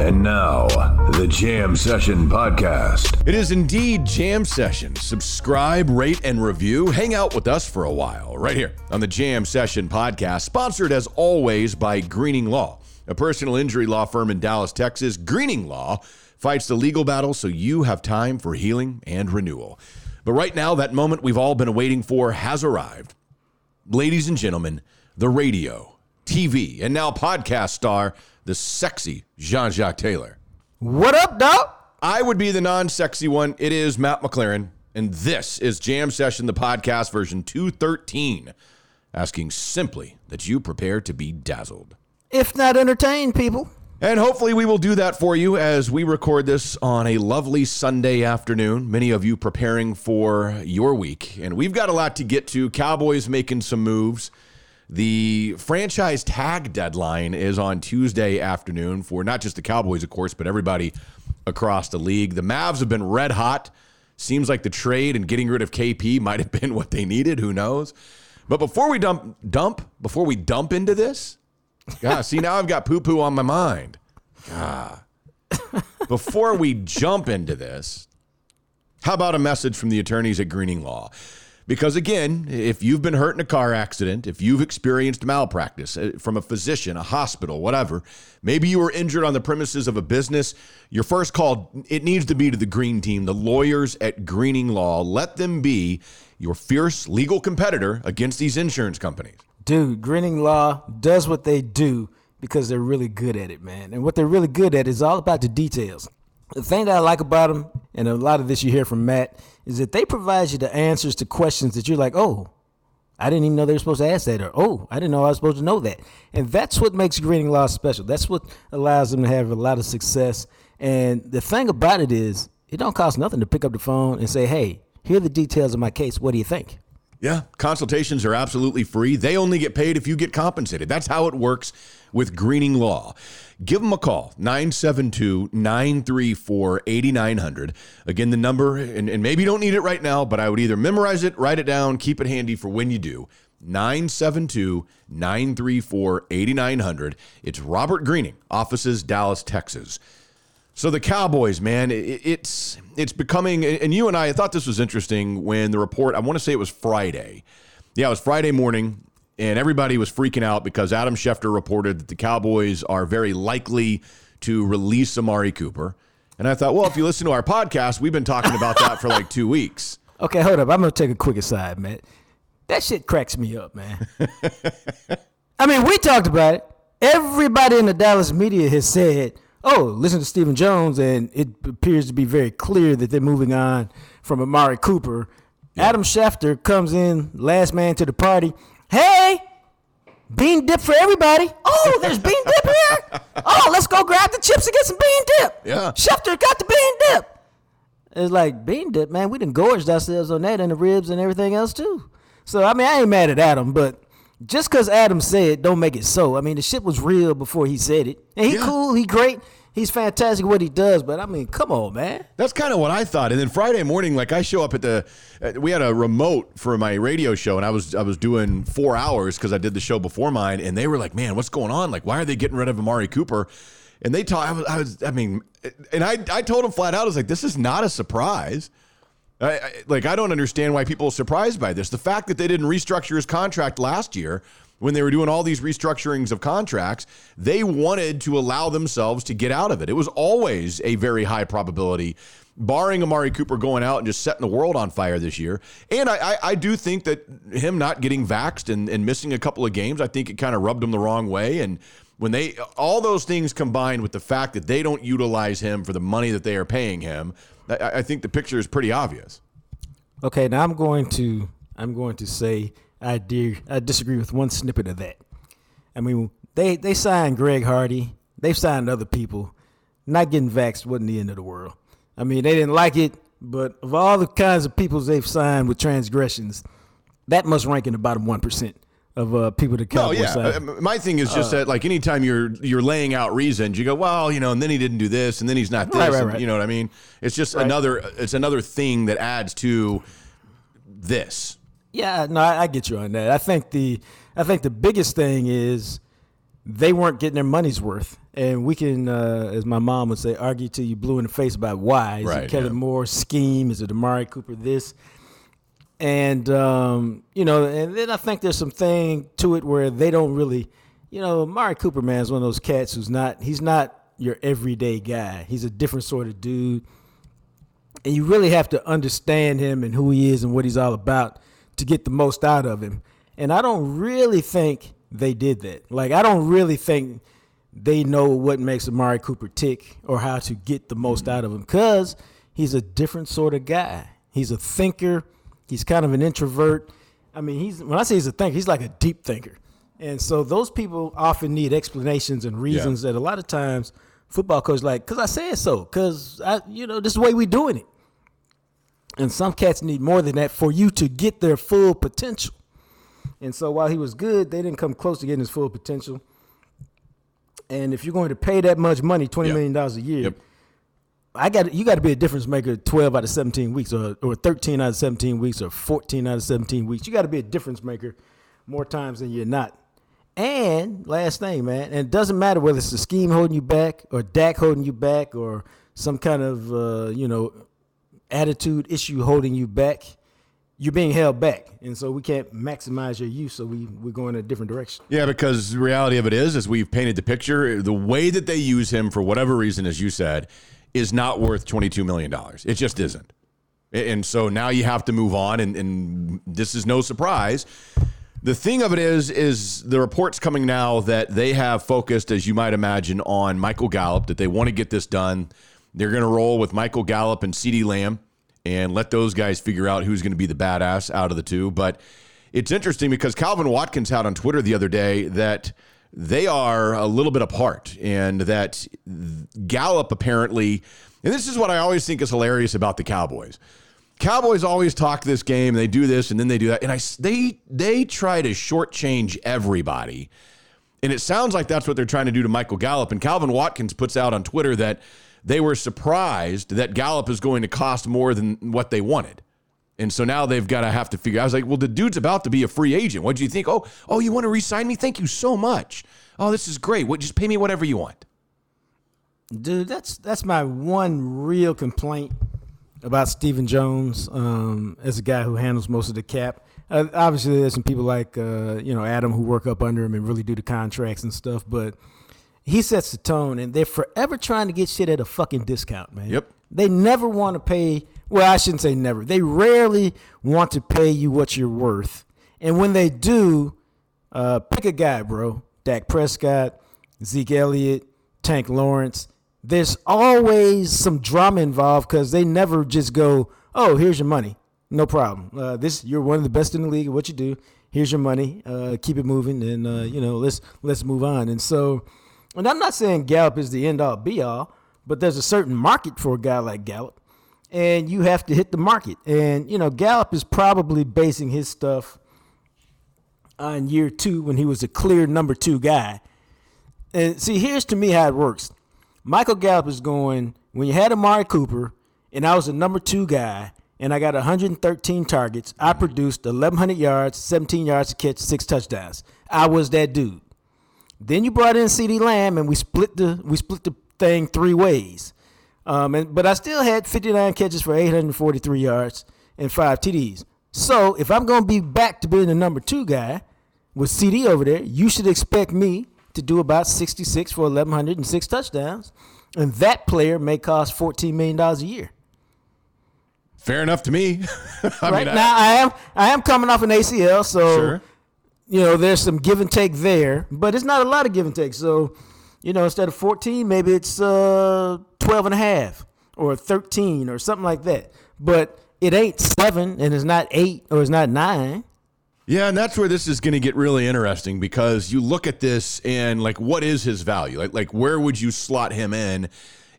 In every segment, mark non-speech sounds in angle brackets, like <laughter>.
And now, the Jam Session Podcast. It is indeed Jam Session. Subscribe, rate, and review. Hang out with us for a while, right here on the Jam Session Podcast, sponsored as always by Greening Law, a personal injury law firm in Dallas, Texas. Greening Law fights the legal battle so you have time for healing and renewal. But right now, that moment we've all been waiting for has arrived. Ladies and gentlemen, the radio, TV, and now podcast star, the sexy Jean Jacques Taylor. What up, dog? I would be the non sexy one. It is Matt McLaren. And this is Jam Session, the podcast version 213, asking simply that you prepare to be dazzled. If not entertained, people. And hopefully, we will do that for you as we record this on a lovely Sunday afternoon. Many of you preparing for your week. And we've got a lot to get to. Cowboys making some moves. The franchise tag deadline is on Tuesday afternoon for not just the Cowboys, of course, but everybody across the league. The Mavs have been red hot. Seems like the trade and getting rid of KP <laughs> might have been what they needed. Who knows? But before we dump, dump, before we dump into this, God, see now I've got poo poo on my mind. God. <laughs> Before we jump into this, how about a message from the attorneys at Greening Law? Because again, if you've been hurt in a car accident, if you've experienced malpractice uh, from a physician, a hospital, whatever, maybe you were injured on the premises of a business, your first call, it needs to be to the Green Team, the lawyers at Greening Law. Let them be your fierce legal competitor against these insurance companies. Dude, Greening Law does what they do because they're really good at it, man. And what they're really good at is all about the details. The thing that I like about them, and a lot of this you hear from Matt, is that they provide you the answers to questions that you're like, oh, I didn't even know they were supposed to ask that, or oh, I didn't know I was supposed to know that. And that's what makes Greening Law special. That's what allows them to have a lot of success. And the thing about it is, it don't cost nothing to pick up the phone and say, hey, here are the details of my case. What do you think? Yeah, consultations are absolutely free. They only get paid if you get compensated. That's how it works with Greening Law. Give them a call, 972 934 8900. Again, the number, and, and maybe you don't need it right now, but I would either memorize it, write it down, keep it handy for when you do. 972 934 8900. It's Robert Greening, offices, Dallas, Texas. So the Cowboys, man, it, it's it's becoming. And you and I, I thought this was interesting when the report. I want to say it was Friday. Yeah, it was Friday morning, and everybody was freaking out because Adam Schefter reported that the Cowboys are very likely to release Amari Cooper. And I thought, well, if you listen to our podcast, we've been talking about that for like two weeks. <laughs> Okay, hold up. I'm gonna take a quick aside, man. That shit cracks me up, man. <laughs> I mean, we talked about it. Everybody in the Dallas media has said, "Oh, listen to Stephen Jones," and it appears to be very clear that they're moving on from Amari Cooper. Adam Schefter comes in, last man to the party. Hey, bean dip for everybody. Oh, there's bean dip here. <laughs> Oh, let's go grab the chips and get some bean dip. Yeah. Schefter got the bean dip. It's like bean dip, man. We done gorged ourselves on that and the ribs and everything else too. So I mean, I ain't mad at Adam, but just because Adam said don't make it so. I mean, the shit was real before he said it, and he Yeah. cool, he great, he's fantastic what he does. But I mean, come on, man. That's kind of what I thought. And then Friday morning, like I show up at the, we had a remote for my radio show, and I was I was doing four hours because I did the show before mine, and they were like, "Man, what's going on? Like, why are they getting rid of Amari Cooper?" And they talk. I was, I was, I mean, and I I told them flat out, I was like, "This is not a surprise." I, I, like I don't understand why people are surprised by this. The fact that they didn't restructure his contract last year when they were doing all these restructurings of contracts, they wanted to allow themselves to get out of it. It was always a very high probability, barring Amari Cooper going out and just setting the world on fire this year. And I, I, I do think that him not getting vaxxed and, and missing a couple of games, I think it kind of rubbed him the wrong way. And when they all those things combined with the fact that they don't utilize him for the money that they are paying him, I, I think the picture is pretty obvious. Okay, now I'm going to I'm going to say I do I disagree with one snippet of that. I mean, they they signed Greg Hardy, they've signed other people. Not getting vaxxed wasn't the end of the world. I mean, they didn't like it, but of all the kinds of people they've signed with transgressions, that must rank in the bottom one percent of uh, people to come. Oh yeah, uh, my thing is just uh, that like anytime you're you're laying out reasons, you go, well, you know, and then he didn't do this, and then he's not this, Right, right, and- right. you know what I mean? It's just another it's another thing that adds to this. Yeah, no, I, I get you on that. I think the I think the biggest thing is they weren't getting their money's worth, and we can, uh, as my mom would say, argue till you blue in the face about why. Is Right, it Kellen yeah. Moore scheme? Is it Amari Cooper this? And um, you know, and then I think there's some thing to it where they don't really, you know, Amari Cooper man is one of those cats who's not he's not your everyday guy. He's a different sort of dude and you really have to understand him and who he is and what he's all about to get the most out of him. And I don't really think they did that. Like I don't really think they know what makes Amari Cooper tick or how to get the most out of him because he's a different sort of guy. He's a thinker. He's kind of an introvert. I mean, he's when I say he's a thinker, he's like a deep thinker. And so those people often need explanations and reasons that a lot of times football coaches like, cause I said so, cause I, you know, this is the way we're doing it. And some cats need more than that for you to get their full potential. And so while he was good, they didn't come close to getting his full potential. And if you're going to pay that much money, twenty Yep. million dollars a year, Yep. I got you got to be a difference maker 12 out of 17 weeks or, or 13 out of 17 weeks or 14 out of 17 weeks. You got to be a difference maker more times than you're not. And last thing, man, and it doesn't matter whether it's the scheme holding you back or Dak holding you back or some kind of uh, you know attitude issue holding you back. You're being held back, and so we can't maximize your use. So we we're going in a different direction. Yeah, because the reality of it is, as we've painted the picture, the way that they use him for whatever reason, as you said, is not worth $22 million. It just isn't. And so now you have to move on, and, and this is no surprise. The thing of it is, is the reports coming now that they have focused, as you might imagine, on Michael Gallup, that they want to get this done. They're going to roll with Michael Gallup and CeeDee Lamb and let those guys figure out who's going to be the badass out of the two. But it's interesting because Calvin Watkins had on Twitter the other day that they are a little bit apart and that Gallup apparently, and this is what I always think is hilarious about the Cowboys. Cowboys always talk this game, they do this and then they do that, and I they they try to shortchange everybody, and it sounds like that's what they're trying to do to Michael Gallup. And Calvin Watkins puts out on Twitter that they were surprised that Gallup is going to cost more than what they wanted. And so now they've got to have to figure. I was like, well, the dude's about to be a free agent. What do you think? Oh, oh, you want to re-sign me? Thank you so much. Oh, this is great. What? Just pay me whatever you want. Dude, that's that's my one real complaint about Stephen Jones um, as a guy who handles most of the cap. Uh, obviously, there's some people like uh, you know Adam who work up under him and really do the contracts and stuff, but he sets the tone, and they're forever trying to get shit at a fucking discount, man. Yep. They never want to pay. Well, I shouldn't say never. They rarely want to pay you what you're worth, and when they do, uh, pick a guy, bro. Dak Prescott, Zeke Elliott, Tank Lawrence. There's always some drama involved because they never just go, "Oh, here's your money, no problem. Uh, this you're one of the best in the league. at What you do? Here's your money. Uh, keep it moving, and uh, you know let's let's move on." And so, and I'm not saying Gallup is the end all be all, but there's a certain market for a guy like Gallup, and you have to hit the market. And you know Gallup is probably basing his stuff on year two when he was a clear number two guy. And see, here's to me how it works. Michael Gallup is going, when you had Amari Cooper and I was a number two guy and I got 113 targets, I produced 1,100 yards, 17 yards to catch, six touchdowns. I was that dude. Then you brought in CeeDee Lamb and we split the we split the thing three ways. Um, and, but I still had 59 catches for 843 yards and five TDs. So if I'm going to be back to being the number two guy, with CeeDee over there, you should expect me to do about 66 for 1106 touchdowns. And that player may cost $14 million a year. Fair enough to me. <laughs> I right mean, now, I am I am coming off an ACL, so Sure. You know there's some give and take there, but it's not a lot of give and take. So, you know, instead of 14, maybe it's uh 12 and a half or 13 or something like that. But it ain't seven, and it's not eight, or it's not nine. Yeah, and that's where this is going to get really interesting because you look at this and like, what is his value? Like, like where would you slot him in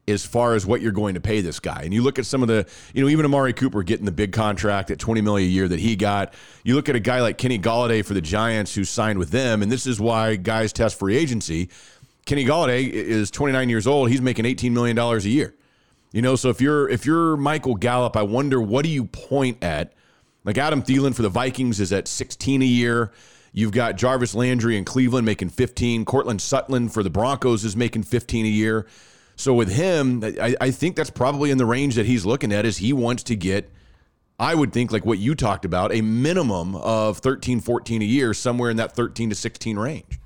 as far as what you're going to pay this guy? And you look at some of the, you know, even Amari Cooper getting the big contract at 20 million a year that he got. You look at a guy like Kenny Golladay for the Giants who signed with them, and this is why guys test free agency. Kenny Golladay is 29 years old. He's making 18 million dollars a year. You know, so if you're if you're Michael Gallup, I wonder what do you point at? Like Adam Thielen for the Vikings is at 16 a year. You've got Jarvis Landry in Cleveland making 15. Courtland Sutton for the Broncos is making 15 a year. So with him, I, I think that's probably in the range that he's looking at. Is he wants to get, I would think like what you talked about, a minimum of 13, 14 a year, somewhere in that 13 to 16 range.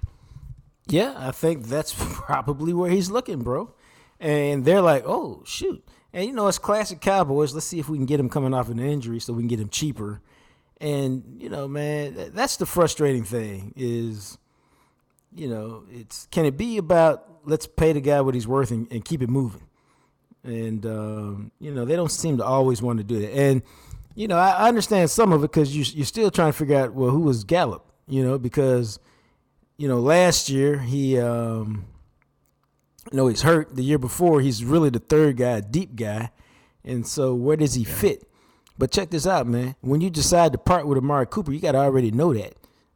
Yeah, I think that's <laughs> probably where he's looking, bro. And they're like, oh shoot. And you know, it's classic Cowboys. Let's see if we can get him coming off an injury so we can get him cheaper. And you know, man, that's the frustrating thing is, you know, it's can it be about let's pay the guy what he's worth and, and keep it moving. And um, you know, they don't seem to always want to do that. And you know, I, I understand some of it because you, you're still trying to figure out well who was Gallup. You know, because you know last year he. Um, you know, he's hurt. The year before, he's really the third guy, deep guy. And so, where does he fit? But check this out, man. When you decide to part with Amari Cooper, you got to already know that.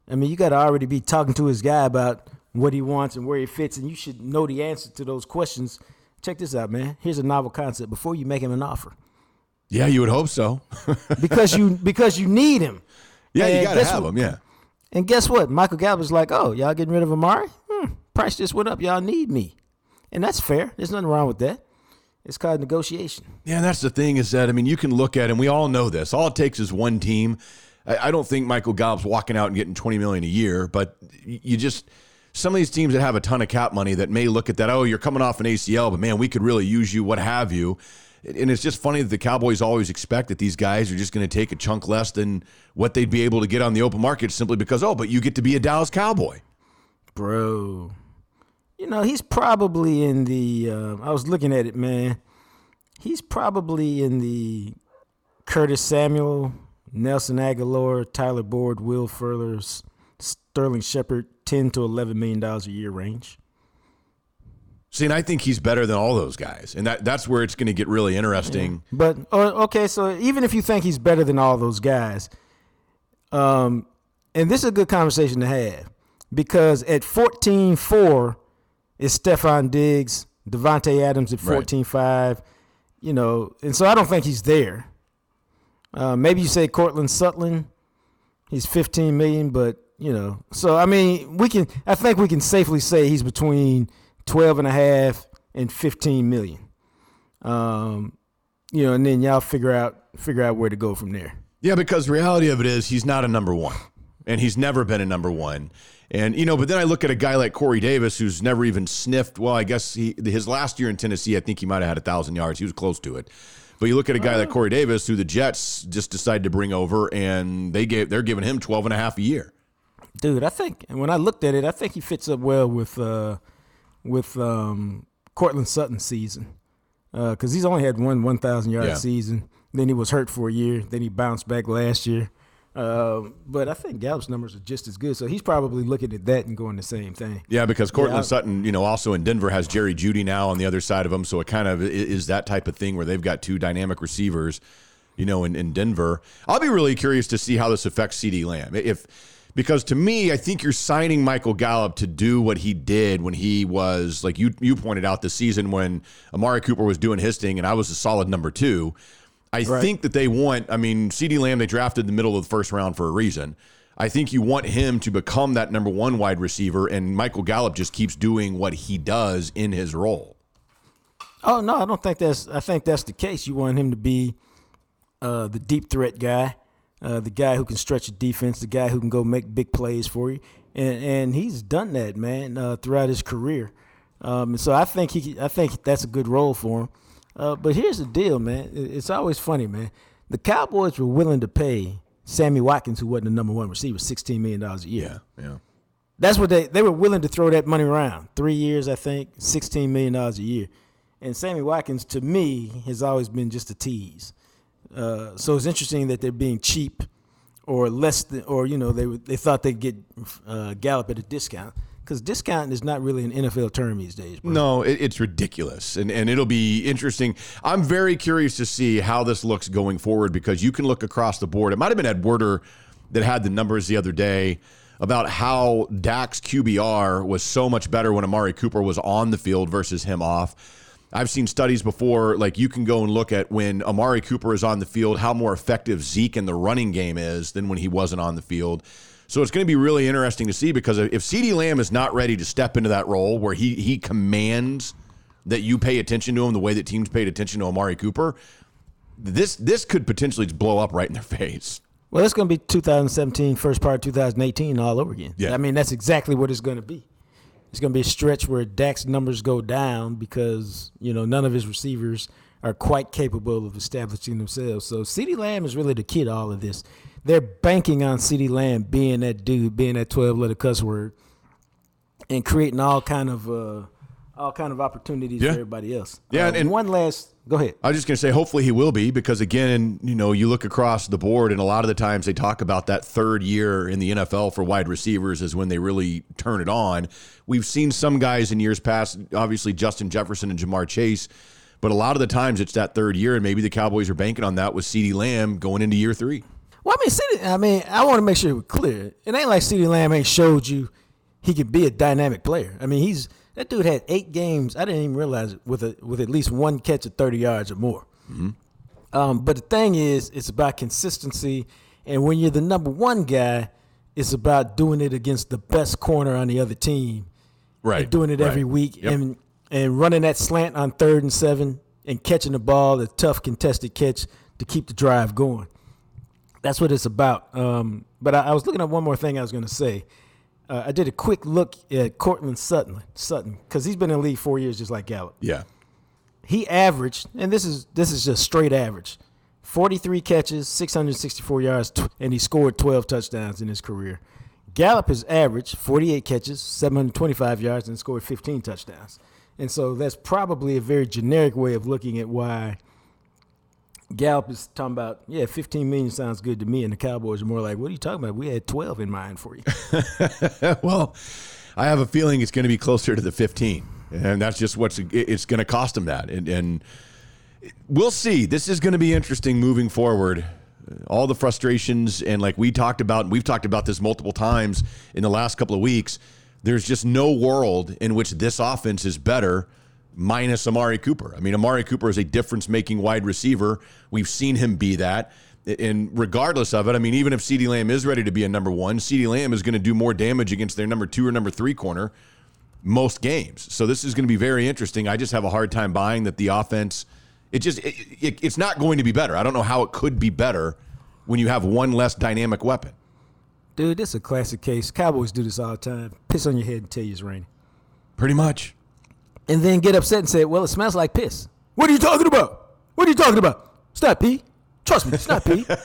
I mean, you got to already be talking to his guy about what he wants and where he fits, and you should know the answer to those questions. Check this out, man. Here's a novel concept before you make him an offer, Yeah, you would hope so. <laughs> because you because you need him. yeah, you got to guess have what? him. Yeah. And guess what? Michael Gallup like, "Oh, y'all getting rid of Amari? Hmm, price just went up. Y'all need me." And that's fair. There's nothing wrong with that. It's called negotiation. Yeah, and that's the thing is that I mean you can look at and we all know this. All it takes is one team. I, I don't think Michael Gallup's walking out and getting twenty million a year, but you just some of these teams that have a ton of cap money that may look at that. Oh, you're coming off an ACL, but man, we could really use you. What have you? And it's just funny that the Cowboys always expect that these guys are just going to take a chunk less than what they'd be able to get on the open market simply because oh, but you get to be a Dallas Cowboy. Bro. You know, he's probably in the. Uh, I was looking at it, man. He's probably in the Curtis Samuel, Nelson Agholor, Tyler Boyd, Will Fuller, S- Sterling Shepard, ten to eleven million dollars a year range. See, and I think he's better than all those guys, and that that's where it's going to get really interesting. But oh, okay, so even if you think he's better than all those guys, um, and this is a good conversation to have because at 14-4 is Stefon Diggs, Davante Adams at Right. 14-5, you know, and so I don't think he's there. Uh, maybe you say Courtland Sutton, he's 15 million, but you know, so I mean, we can, I think we can safely say he's between 12 and a half and 15 million. Um, you know, and then y'all figure out figure out where to go from there. Yeah, because reality of it is he's not a number one, and he's never been a number one. And you know, but then I look at a guy like Corey Davis, who's never even sniffed. Well, I guess he his last year in Tennessee, I think he might have had a thousand yards. He was close to it. But you look at a guy like Corey Davis, who the Jets just decided to bring over, and they gave they're giving him 12 and a half a year. Dude, I think and when I looked at it, I think he fits up well with uh with um Courtland Sutton's season. Uh, cuz he's only had one 1000 yard Yeah. season. Then he was hurt for a year, then he bounced back last year. Uh, but I think Gallup's numbers are just as good, so he's probably looking at that and going the same thing. Yeah, because Courtland I- Sutton, you know, also in Denver has Jerry Jeudy now on the other side of him, so it kind of is that type of thing where they've got two dynamic receivers, you know, in, in Denver. I'll be really curious to see how this affects CeeDee Lamb. If because to me, I think you're signing Michael Gallup to do what he did when he was like you you pointed out the season when Amari Cooper was doing his thing and I was a solid number two. I think that they want, I mean, CeeDee Lamb, they drafted in the middle of the first round for a reason. I think you want him to become that number one wide receiver, and Michael Gallup just keeps doing what he does in his role. Oh no, I don't think that's. I think that's the case. You want him to be uh, the deep threat guy, uh, the guy who can stretch a defense, the guy who can go make big plays for you. and and he's done that, man, uh, throughout his career. Um, so I think he, I think that's a good role for him. Uh, but here's the deal, man. It's always funny, man. The Cowboys were willing to pay Sammy Watkins, who wasn't the number one receiver, sixteen million dollars a year. Yeah, Yeah. That's what they they were willing to throw that money around. Three years, I think, sixteen million dollars a year. And Sammy Watkins, to me, has always been just a tease. Uh, so it's interesting that they're being cheap, or less than, or you know, they they thought they'd get uh, Gallup at a discount because discount is not really an NFL term these days. Bro. No, it, it's ridiculous, and and it'll be interesting. I'm very curious to see how this looks going forward because you can look across the board. It might have been Ed Werder that had the numbers the other day about how Dak's QBR was so much better when Amari Cooper was on the field versus him off. I've seen studies before, like you can go and look at when Amari Cooper is on the field, how more effective Zeke in the running game is than when he wasn't on the field. So it's going to be really interesting to see because if CeeDee Lamb is not ready to step into that role where he he commands that you pay attention to him the way that teams paid attention to Amari Cooper, this this could potentially blow up right in their <laughs> face. Well, it's going to be 2017, first part of 2018 all over again. Yeah. I mean, that's exactly what it's going to be. It's going to be a stretch where Dak's numbers go down because, you know, none of his receivers are quite capable of establishing themselves. So CeeDee Lamb is really the key to all of this. They're banking on CeeDee Lamb being that dude, being that 12 letter cuss word, and creating all kind of uh, all kind of opportunities Yeah. for everybody else. Yeah, Uh, and- one last, go ahead. I was just going to say, hopefully he will be, because again, you know, you look across the board, and a lot of the times they talk about that third year in the NFL for wide receivers is when they really turn it on. We've seen some guys in years past, obviously Justin Jefferson and Ja'Marr Chase, but a lot of the times it's that third year, and maybe the Cowboys are banking on that with CeeDee Lamb going into year three. Well, I mean, CeeDee, I mean, I want to make sure we're clear. It ain't like CeeDee Lamb ain't showed you he could be a dynamic player. I mean, he's that dude had eight games. I didn't even realize it with a, with at least one catch of thirty yards or more. Um, but the thing is, it's about consistency, and when you're the number one guy, it's about doing it against the best corner on the other team Right. doing it every week Yep. and and running that slant on third and seven and catching the ball, the tough contested catch to keep the drive going. That's what it's about. Um, but I, I was looking at one more thing I was going to say. Uh, I did a quick look at Courtland Sutton, Sutton, because he's been in the league four years, just like Gallup. yeah. He averaged, and this is this is just straight average, 43 catches, 664 yards, tw- and he scored 12 touchdowns in his career. Gallup has averaged 48 catches, 725 yards, and scored 15 touchdowns. And so that's probably a very generic way of looking at why Gallup is talking about, yeah, 15 million sounds good to me, and the Cowboys are more like, what are you talking about? We had 12 in mind for you. <laughs> well, I have a feeling it's going to be closer to the 15, and that's just what's it's going to cost them that, and, and we'll see. This is going to be interesting moving forward. All the frustrations and like we talked about, and we've talked about this multiple times in the last couple of weeks. There's just no world in which this offense is better minus Amari Cooper. I mean, Amari Cooper is a difference making wide receiver. We've seen him be that. And regardless of it, I mean, even if CeeDee Lamb is ready to be a number one, CeeDee Lamb is going to do more damage against their number two or number three corner most games. So this is going to be very interesting. I just have a hard time buying that the offense. It just it, it, it's not going to be better. I don't know how it could be better when you have one less dynamic weapon. Dude, this is a classic case. Cowboys do this all the time. Piss on your head and tell you it's raining. Pretty much. And then get upset and say, "Well, it smells like piss." What are you talking about? What are you talking about? It's not pee. Trust me, it's not pee. <laughs>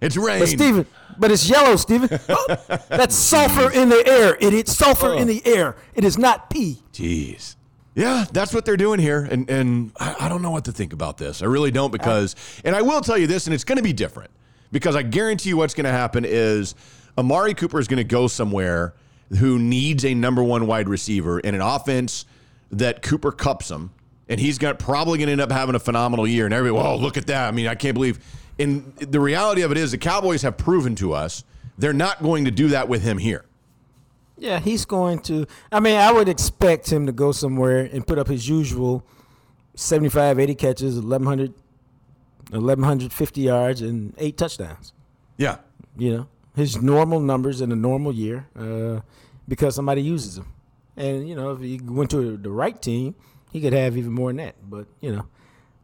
It's rain. But Steven, but it's yellow, Steven. <laughs> Oh, that's sulfur in the air. It is sulfur in oh. the air. It is not pee. Jeez. Yeah, that's what they're doing here. And and I, I don't know what to think about this. I really don't because and I will tell you this, and it's gonna be different. Because I guarantee you what's gonna happen is Amari Cooper is gonna go somewhere who needs a number one wide receiver in an offense that Cooper cups him, and he's got probably gonna end up having a phenomenal year. And everybody, oh, look at that. I mean, I can't believe and the reality of it is the Cowboys have proven to us they're not going to do that with him here. Yeah, he's going to. I mean, I would expect him to go somewhere and put up his usual 75, 80 catches, 1,100, 1,150 yards, and eight touchdowns. Yeah. you know his normal numbers in a normal year uh, because somebody uses him and you know if he went to the right team he could have even more than that but you know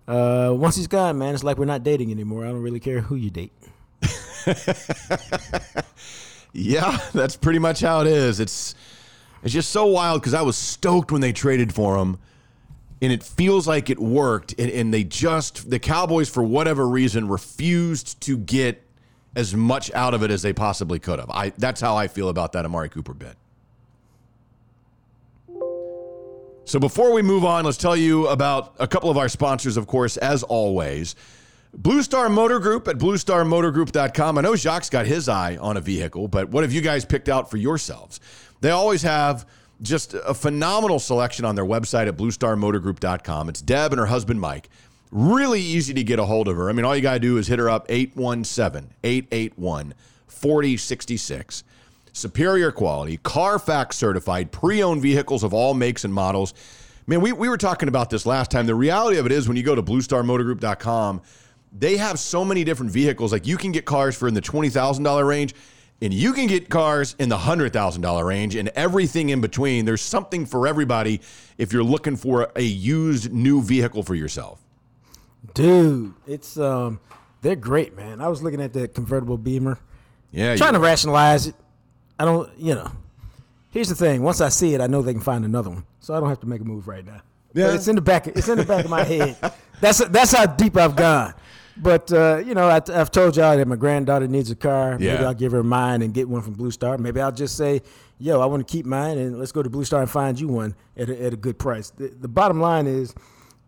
uh, once he's gone man it's like we're not dating anymore i don't really care who you date <laughs> Yeah, that's pretty much how it is. It's it's just so wild because I was stoked when they traded for him, and it feels like it worked. And, and they just the Cowboys, for whatever reason, refused to get as much out of it as they possibly could have. I that's how I feel about that Amari Cooper bit. So before we move on, let's tell you about a couple of our sponsors, of course, as always. Blue Star Motor Group at bluestarmotorgroup.com. I know Jacques got his eye on a vehicle, but what have you guys picked out for yourselves? They always have just a phenomenal selection on their website at bluestarmotorgroup.com. It's Deb and her husband Mike. Really easy to get a hold of her. I mean, all you got to do is hit her up 817 881 4066. Superior quality, Carfax certified, pre owned vehicles of all makes and models. Man, we, we were talking about this last time. The reality of it is when you go to bluestarmotorgroup.com, they have so many different vehicles. Like you can get cars for in the $20,000 range and you can get cars in the $100,000 range and everything in between. There's something for everybody if you're looking for a used new vehicle for yourself. Dude, it's um they're great, man. I was looking at that convertible Beamer, Yeah. trying to rationalize it. I don't, you know. Here's the thing: once I see it, I know they can find another one, so I don't have to make a move right now. Yeah. But it's in the back. It's in the back of my head. That's that's how deep I've gone. But uh, you know, I, I've told y'all that my granddaughter needs a car. Yeah. Maybe I'll give her mine and get one from Blue Star. Maybe I'll just say, "Yo, I want to keep mine, and let's go to Blue Star and find you one at a, at a good price." The, the bottom line is,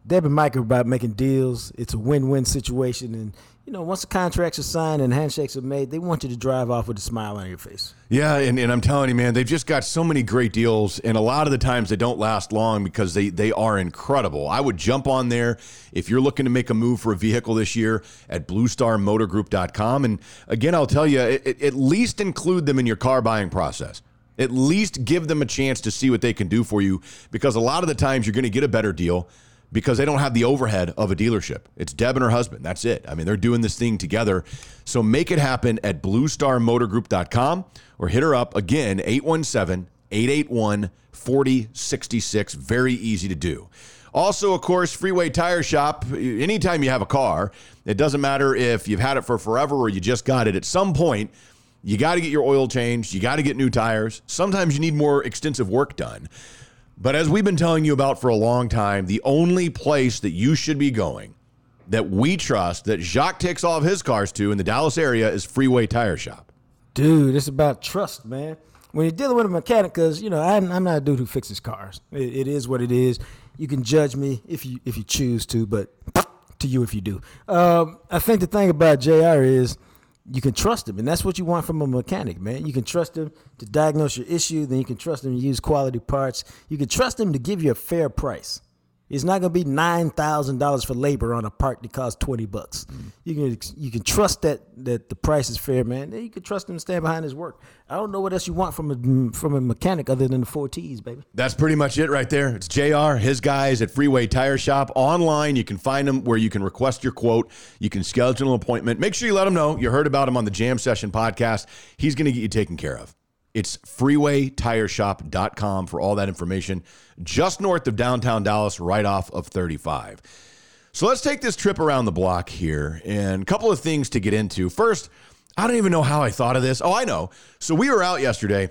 Deb and Mike are about making deals. It's a win-win situation, and you know, once the contracts are signed and handshakes are made, they want you to drive off with a smile on your face. Yeah, and, and I'm telling you, man, they've just got so many great deals, and a lot of the times they don't last long because they they are incredible. I would jump on there if you're looking to make a move for a vehicle this year at BlueStarMotorGroup.com, and again, I'll tell you, at, at least include them in your car buying process. At least give them a chance to see what they can do for you, because a lot of the times you're going to get a better deal because they don't have the overhead of a dealership. It's Deb and her husband. That's it. I mean, they're doing this thing together. So make it happen at bluestarmotorgroup.com or hit her up again, 817 881 4066. Very easy to do. Also, of course, Freeway Tire Shop. Anytime you have a car, it doesn't matter if you've had it for forever or you just got it. At some point, you got to get your oil changed. You got to get new tires. Sometimes you need more extensive work done. But as we've been telling you about for a long time, the only place that you should be going that we trust, that Jacques takes all of his cars to in the Dallas area, is Freeway Tire Shop. Dude, it's about trust, man. When you're dealing with a mechanic, because you know I'm, I'm not a dude who fixes cars. It, it is what it is. You can judge me if you if you choose to, but to you if you do. Um, I think the thing about JR is you can trust them, and that's what you want from a mechanic, man. You can trust them to diagnose your issue, then you can trust them to use quality parts. You can trust them to give you a fair price. It's not going to be nine thousand dollars for labor on a part that costs twenty bucks. Mm. You can you can trust that that the price is fair, man. You can trust him to stand behind his work. I don't know what else you want from a from a mechanic other than the four T's, baby. That's pretty much it right there. It's JR, his guys at Freeway Tire Shop. Online, you can find them where you can request your quote. You can schedule an appointment. Make sure you let him know you heard about him on the Jam Session podcast. He's going to get you taken care of. It's freewaytireshop.com for all that information, just north of downtown Dallas, right off of 35. So let's take this trip around the block here and a couple of things to get into. First, I don't even know how I thought of this. Oh, I know. So we were out yesterday,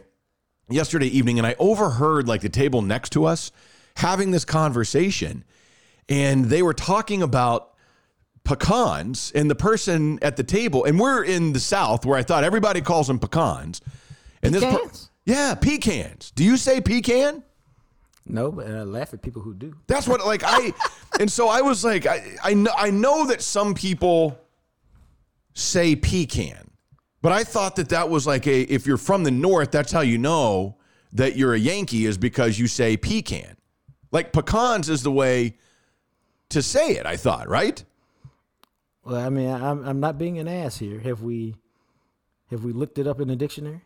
yesterday evening, and I overheard like the table next to us having this conversation, and they were talking about pecans and the person at the table, and we're in the South where I thought everybody calls them pecans. And this, per- Pecans? yeah, pecans. Do you say pecan? No, but I laugh at people who do. That's what like I <laughs> and so I was like I I know I know that some people say pecan. But I thought that that was like a if you're from the north that's how you know that you're a Yankee is because you say pecan. Like pecans is the way to say it, I thought, right? Well, I mean, I'm I'm not being an ass here. Have we have we looked it up in the dictionary?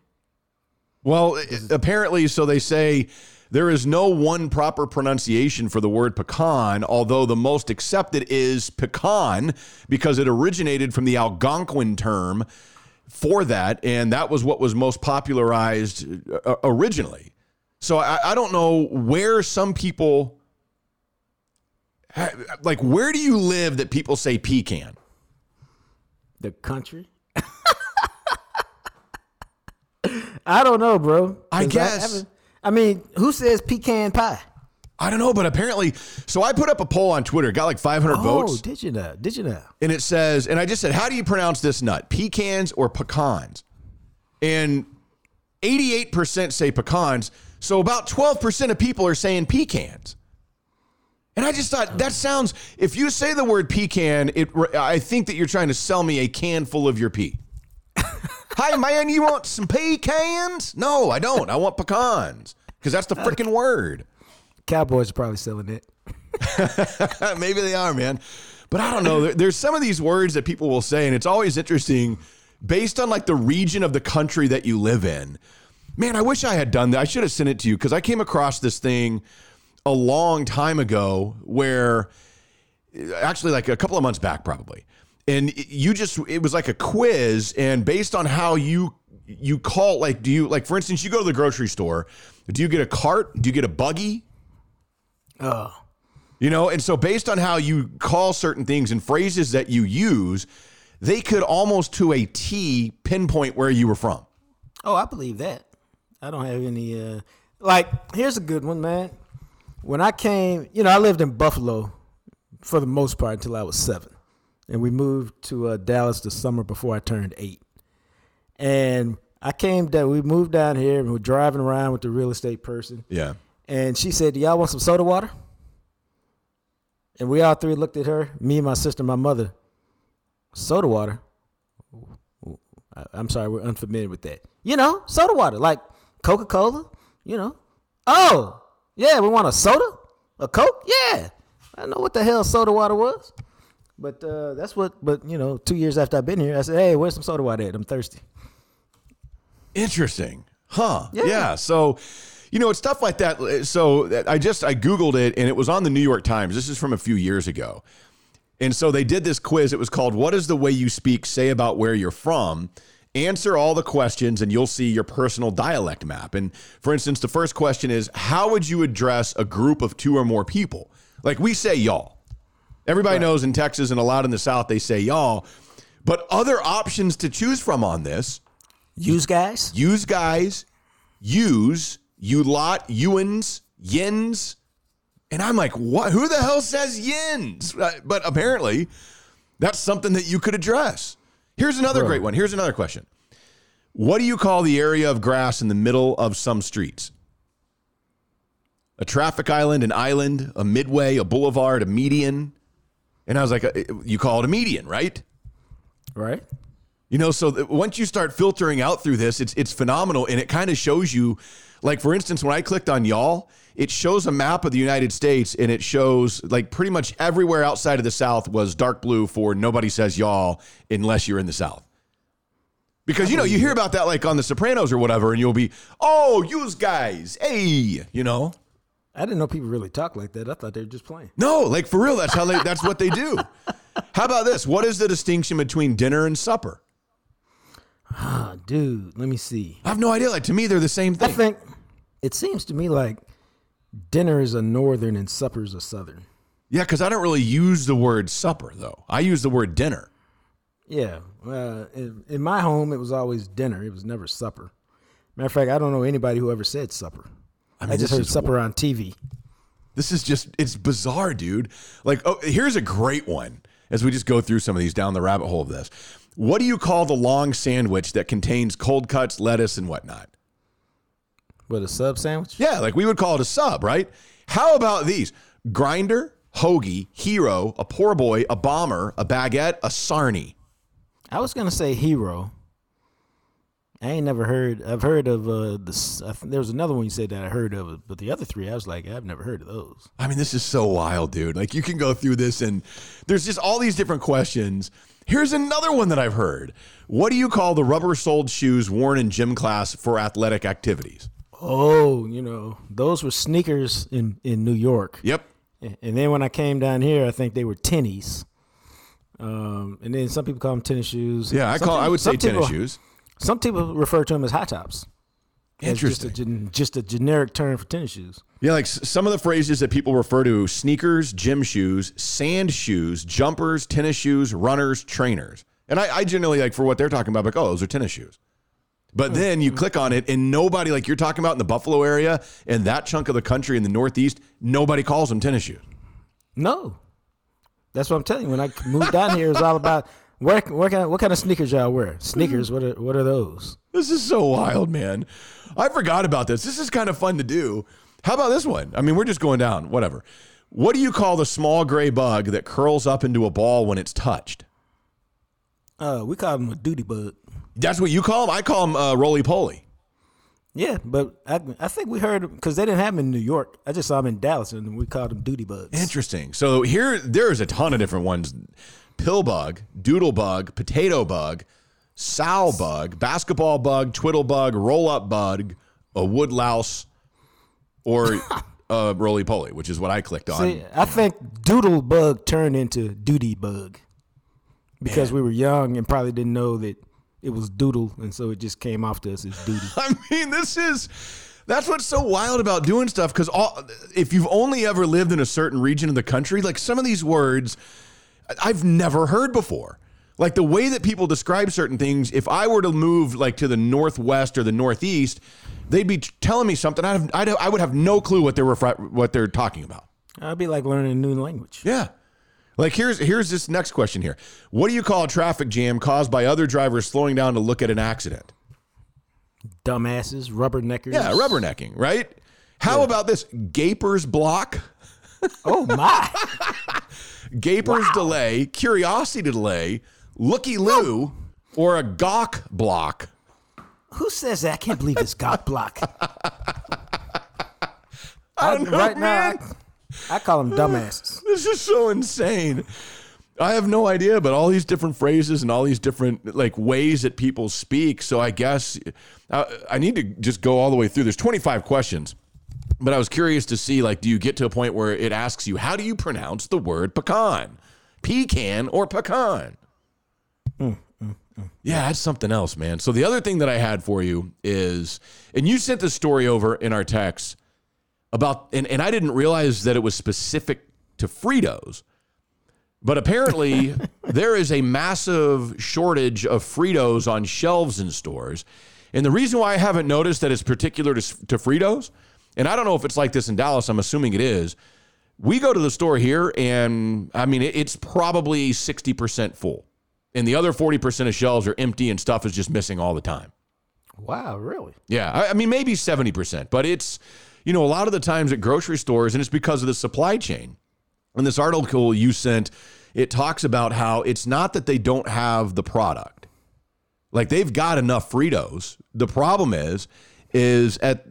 Well, apparently, so they say there is no one proper pronunciation for the word pecan, although the most accepted is pecan because it originated from the Algonquin term for that, and that was what was most popularized uh, originally. So I, I don't know where some people, like, where do you live that people say pecan? The country. I don't know, bro. I guess. haven't- I, mean, who says pecan pie? I don't know, but apparently, so I put up a poll on Twitter, got like 500 Oh, votes, did you know? Did you know? and it says, and I just said, how do you pronounce this nut? Pecans or pecans? And 88% say pecans. So about 12% of people are saying pecans. And I just thought that sounds, if you say the word pecan, it, I think that you're trying to sell me a can full of your pea. Hi, man, you want some pecans? No, I don't. I want pecans because that's the freaking word. Cowboys are probably selling it. <laughs> Maybe they are, man. But I don't know. There's some of these words that people will say, and it's always interesting based on like the region of the country that you live in. Man, I wish I had done that. I should have sent it to you because I came across this thing a long time ago where actually like a couple of months back probably. And you just it was like a quiz and based on how you you call like do you like for instance you go to the grocery store, do you get a cart? Do you get a buggy? Oh, You know, and so based on how you call certain things and phrases that you use, they could almost to a T pinpoint where you were from. oh, I believe that. I don't have any. uh Like, here's a good one, man. When I came, you know, I lived in Buffalo for the most part until I was seven, and we moved to uh, Dallas the summer before I turned eight. And I came down. We moved down here, and we're driving around with the real estate person. Yeah. And she said, Do y'all want some soda water? And we all three looked at her, me, my sister, my mother. Soda water? I'm sorry, we're unfamiliar with that. You know, soda water, like Coca Cola, you know. Oh, yeah, we want a soda? A Coke? Yeah. I know what the hell soda water was. But uh, that's what, but you know, two years after I've been here, I said, Hey, where's some soda water at? I'm thirsty. Interesting. Huh. Yeah. Yeah. So, you know, it's stuff like that. So I just, I Googled it and it was on the New York Times. This is from a few years ago. And so they did this quiz. It was called What Does the Way You Speak Say About Where You're From? Answer all the questions and you'll see your personal dialect map. And for instance, the first question is How would you address a group of two or more people? Like we say y'all. Everybody knows in Texas and a lot in the South, they say y'all. But other options to choose from on this Use guys? use guys, use, you lot, Ewans, yins. And I'm like, what? Who the hell says yins? But apparently, that's something that you could address. Here's another great one. Here's another question. What do you call the area of grass in the middle of some streets? A traffic island, an island, a midway, a boulevard, a median. And I was like, uh, you call it a median, right? Right? You know, so once you start filtering out through this, it's it's phenomenal, and it kind of shows you, like for instance, when I clicked on y'all, it shows a map of the United States, and it shows like pretty much everywhere outside of the South was dark blue for nobody says y'all unless you're in the South. Because you know you hear about that like on The Sopranos or whatever, and you'll be, oh, yous guys, hey, you know. I didn't know people really talk like that. I thought they were just playing. No, like for real, that's how they that's what they do. How about this? What is the distinction between dinner and supper? Ah, dude, let me see. I have no idea. Like to me, they're the same I thing. think it seems to me like dinner is a northern and supper is a southern. Yeah, because I don't really use the word supper though. I use the word dinner. Yeah. Uh, in, in my home, it was always dinner. It was never supper. Matter of fact, I don't know anybody who ever said supper. I, mean, just this heard supper on TV. This is just it's bizarre, dude. Like, oh, here's a great one. As we just go through some of these down the rabbit hole of this, what do you call the long sandwich that contains cold cuts, lettuce, and whatnot? What a sub sandwich? Yeah, like we would call it a sub, right? How about these? Grinder, hoagie, hero, a poor boy, a bomber, a baguette, a sarnie. I was gonna say hero. I ain't never heard. I've heard of uh, the. s- I th- there was another one you said that I heard of, but the other three, I was like, I've never heard of those. I mean, this is so wild, dude. Like, you can go through this, and there's just all these different questions. Here's another one that I've heard. What do you call the rubber soled shoes worn in gym class for athletic activities? Oh, you know, those were sneakers in in New York. Yep. And then when I came down here, I think they were tennies. Um, and then some people call them tennis shoes. Yeah, I Some call. I would say tennis people- shoes. Some people refer to them as high tops. As Interesting. Just a, gen- just a generic term for tennis shoes. Yeah, like s- some of the phrases that people refer to: sneakers, gym shoes, sand shoes, jumpers, tennis shoes, runners, trainers. And I, I generally like for what they're talking about, like, oh, those are tennis shoes. But oh. then you click on it, and nobody, like you're talking about in the Buffalo area and that chunk of the country in the Northeast, nobody calls them tennis shoes. No, that's what I'm telling you. When I moved down here, it was all about where, where kind of, what kind of sneakers y'all wear. Sneakers, what are what are those? This is so wild, man. I forgot about this. This is kind of fun to do. How about this one? I mean, we're just going down, whatever. What do you call the small gray bug that curls up into a ball when it's touched? Uh, we call them a duty bug. That's what you call them? I call them uh, roly poly. Yeah, but I, I think we heard because they didn't have them in New York. I just saw them in Dallas, and we called them duty bugs. Interesting. So here, there's a ton of different ones: pill bug, doodle bug, potato bug, sow bug, basketball bug, twiddle bug, roll up bug, a wood louse, or <laughs> uh, roly poly, which is what I clicked on. See, I think doodle bug turned into duty bug because we were young and probably didn't know that it was doodle, and so it just came off to us as duty. <laughs> I mean, this is that's what's so wild about doing stuff because if you've only ever lived in a certain region of the country, like some of these words I've never heard before. Like the way that people describe certain things, if I were to move like to the northwest or the northeast, they'd be telling me something. I'd have, I'd, I would have no clue what they're what they're talking about. I'd be like learning a new language. Yeah. Like here's here's this next question here. What do you call a traffic jam caused by other drivers slowing down to look at an accident? Dumbasses, rubberneckers. Yeah, rubbernecking, right? How yeah. about this gaper's block? Oh my. <laughs> gaper's wow. delay, curiosity delay, looky loo, or a gawk block. Who says that? I can't believe it's gawk block. <laughs> I don't know, right man. now. I, I call them dumbasses. <laughs> This is so insane. I have no idea, but all these different phrases and all these different like ways that people speak. So I guess I, uh, I need to just go all the way through. There's 25 questions, but I was curious to see like, do you get to a point where it asks you how do you pronounce the word pecan, pecan or pecan? Mm, mm, mm. Yeah, that's something else, man. So the other thing that I had for you is, and you sent the story over in our text about, and, and I didn't realize that it was specific to Fritos. But apparently, <laughs> there is a massive shortage of Fritos on shelves in stores. And the reason why I haven't noticed that it's particular to, to Fritos, and I don't know if it's like this in Dallas, I'm assuming it is. We go to the store here, and I mean, it's probably 60% full. And the other 40% of shelves are empty and stuff is just missing all the time. Wow, really? Yeah. I, I mean, maybe 70%, but it's you know, a lot of the times at grocery stores, and it's because of the supply chain. In this article you sent, it talks about how it's not that they don't have the product. Like they've got enough Fritos. The problem is, is at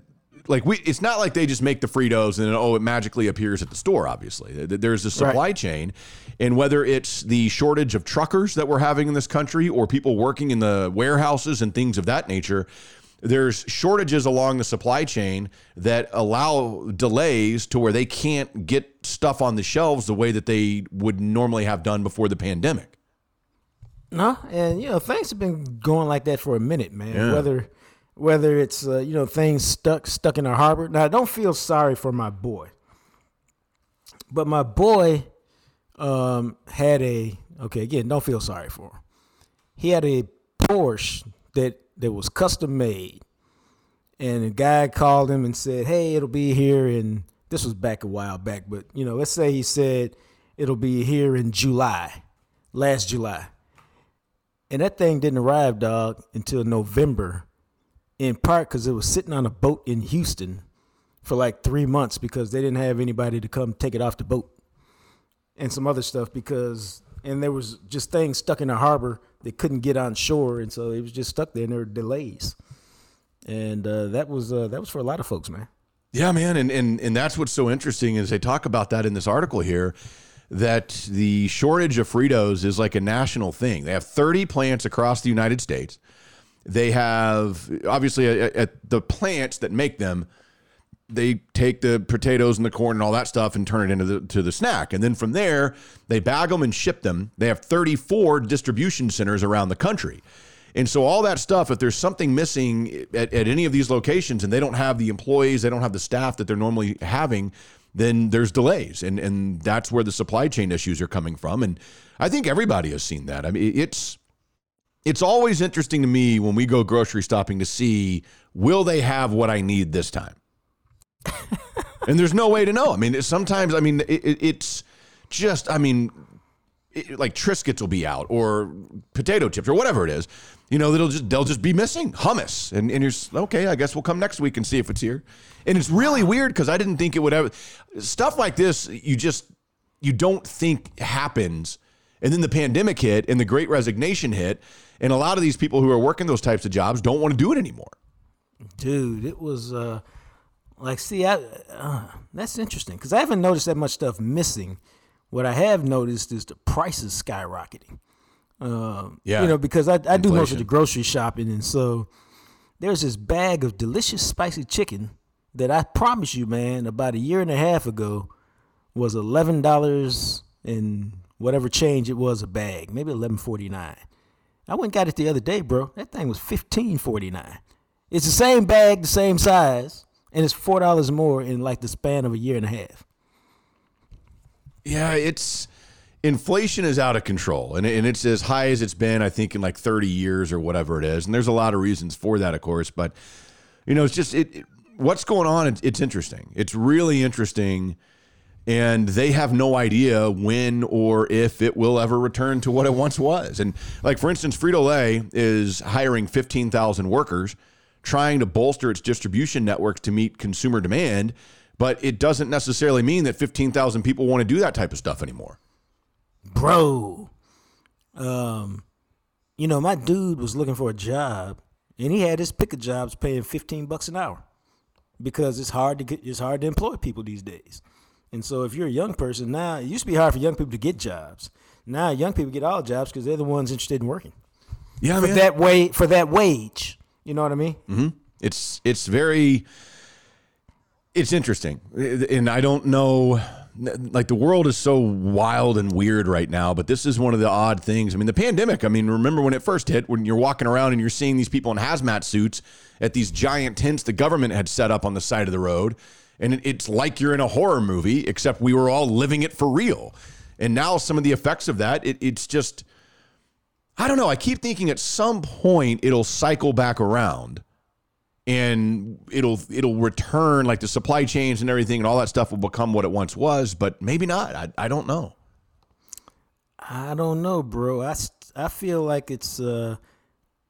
like we it's not like they just make the Fritos and then, oh it magically appears at the store obviously there's a supply right. chain and whether it's the shortage of truckers that we're having in this country or people working in the warehouses and things of that nature there's shortages along the supply chain that allow delays to where they can't get stuff on the shelves the way that they would normally have done before the pandemic. No, and you know things have been going like that for a minute, man. Yeah. Whether whether it's uh, you know things stuck stuck in a harbor. Now, I don't feel sorry for my boy, but my boy um, had a okay. Again, don't feel sorry for him. He had a Porsche that that was custom made. And a guy called him and said, Hey, it'll be here in this was back a while back, but you know, let's say he said it'll be here in July, last July. And that thing didn't arrive, dog, until November, in part because it was sitting on a boat in Houston for like three months because they didn't have anybody to come take it off the boat and some other stuff because and there was just things stuck in the harbor they couldn't get on shore, and so it was just stuck there, and there were delays, and uh, that was uh, that was for a lot of folks, man. Yeah, man, and and and that's what's so interesting is they talk about that in this article here. That the shortage of Fritos is like a national thing. They have 30 plants across the United States. They have obviously at, the plants that make them, they take the potatoes and the corn and all that stuff and turn it into the to the snack. And then from there, they bag them and ship them. They have 34 distribution centers around the country. And so all that stuff, if there's something missing at, at any of these locations and they don't have the employees, they don't have the staff that they're normally having, then there's delays. And and that's where the supply chain issues are coming from. And I think everybody has seen that. I mean, it's it's always interesting to me when we go grocery shopping to see will they have what I need this time. <laughs> and there's no way to know. I mean, sometimes I mean it, it, it's just I mean it, like Triscuits will be out or potato chips or whatever it is. You know, they'll just they'll just be missing hummus, and and you're okay. I guess we'll come next week and see if it's here. And it's really weird because I didn't think it would ever stuff like this. You just you don't think happens, and then the pandemic hit and the Great Resignation hit, and a lot of these people who are working those types of jobs don't want to do it anymore. Dude, it was uh like see, I uh, that's interesting because I haven't noticed that much stuff missing. What I have noticed is the prices skyrocketing. Um, Yeah. You know, because I, I do most of the grocery shopping, and so there's this bag of delicious spicy chicken that I promise you, man, about a year and a half ago was eleven dollars and whatever change it was a bag, maybe eleven forty nine. I went and got it the other day, bro. That thing was fifteen forty nine. It's the same bag, the same size, and it's four dollars more in like the span of a year and a half. Yeah, it's inflation is out of control, and, and it's as high as it's been, I think, in like 30 years or whatever it is. And there's a lot of reasons for that, of course. But you know, it's just it. it- what's going on? It's, it's interesting. It's really interesting, and they have no idea when or if it will ever return to what it once was. And like for instance, Frito Lay is hiring 15,000 workers, trying to bolster its distribution networks to meet consumer demand. But it doesn't necessarily mean that 15,000 people want to do that type of stuff anymore. Bro. Um, you know, my dude was looking for a job and he had his pick of jobs paying fifteen bucks an hour. Because it's hard to get it's hard to employ people these days. And so if you're a young person now, it used to be hard for young people to get jobs. Now young people get all jobs because they're the ones interested in working. Yeah, For that way for that wage. You know what I mean? Hmm. It's it's very it's interesting, and I don't know. Like the world is so wild and weird right now, but this is one of the odd things. I mean, the pandemic. I mean, remember when it first hit? When you're walking around and you're seeing these people in hazmat suits at these giant tents the government had set up on the side of the road, and it's like you're in a horror movie, except we were all living it for real. And now some of the effects of that, it, it's just. I don't know. I keep thinking at some point it'll cycle back around and it'll it'll return like the supply chains and everything and all that stuff will become what it once was, but maybe not. I, I don't know. I don't know, bro. I I feel like it's uh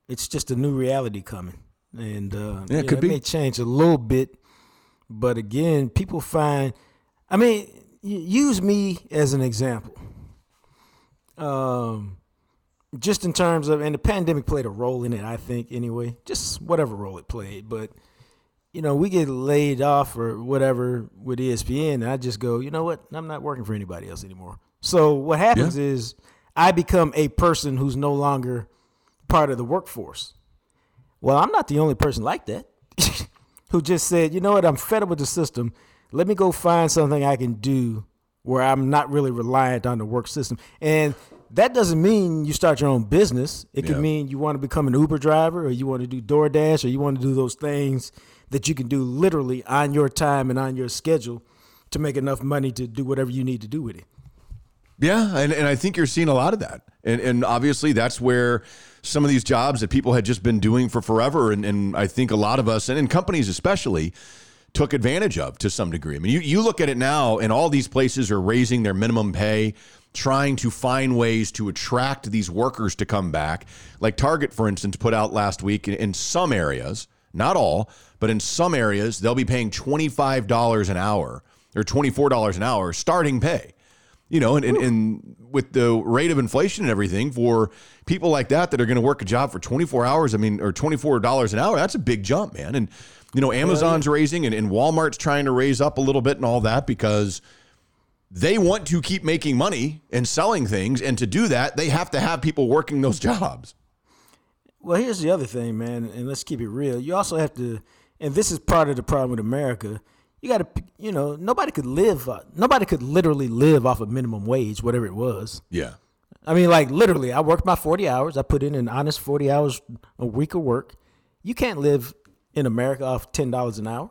it's just a new reality coming, and uh, Yeah, it you could know, be. may change a little bit, but again, people find. I mean, use me as an example. Um, just in terms of, and the pandemic played a role in it. I think anyway, just whatever role it played, but. You know, we get laid off or whatever with ESPN, and I just go, you know what? I'm not working for anybody else anymore. So what happens is I become a person who's no longer part of the workforce. Well, I'm not the only person like that <laughs> who just said, you know what? I'm fed up with the system. Let me go find something I can do where I'm not really reliant on the work system. And that doesn't mean you start your own business. It could Yeah. mean you want to become an Uber driver or you want to do DoorDash or you want to do those things that you can do literally on your time and on your schedule to make enough money to do whatever you need to do with it. Yeah, and, and I think you're seeing a lot of that. And and obviously that's where some of these jobs that people had just been doing for forever and, and I think a lot of us and in companies especially took advantage of to some degree. I mean, you, you look at it now and all these places are raising their minimum pay, trying to find ways to attract these workers to come back. Like Target, for instance, put out last week in, in some areas, not all, but in some areas, they'll be paying $25 an hour or $24 an hour starting pay you know, and, and, and with the rate of inflation and everything for people like that that are going to work a job for 24 hours, I mean, or $24 an hour, that's a big jump, man. And, you know, Amazon's raising and, and Walmart's trying to raise up a little bit and all that because they want to keep making money and selling things. And to do that, they have to have people working those <laughs> jobs. Well, here's the other thing, man, and let's keep it real. You also have to, and this is part of the problem with America. You got to, you know, nobody could live, uh, nobody could literally live off of minimum wage, whatever it was. Yeah. I mean, like literally, I worked my 40 hours. I put in an honest 40 hours a week of work. You can't live in America off $10 an hour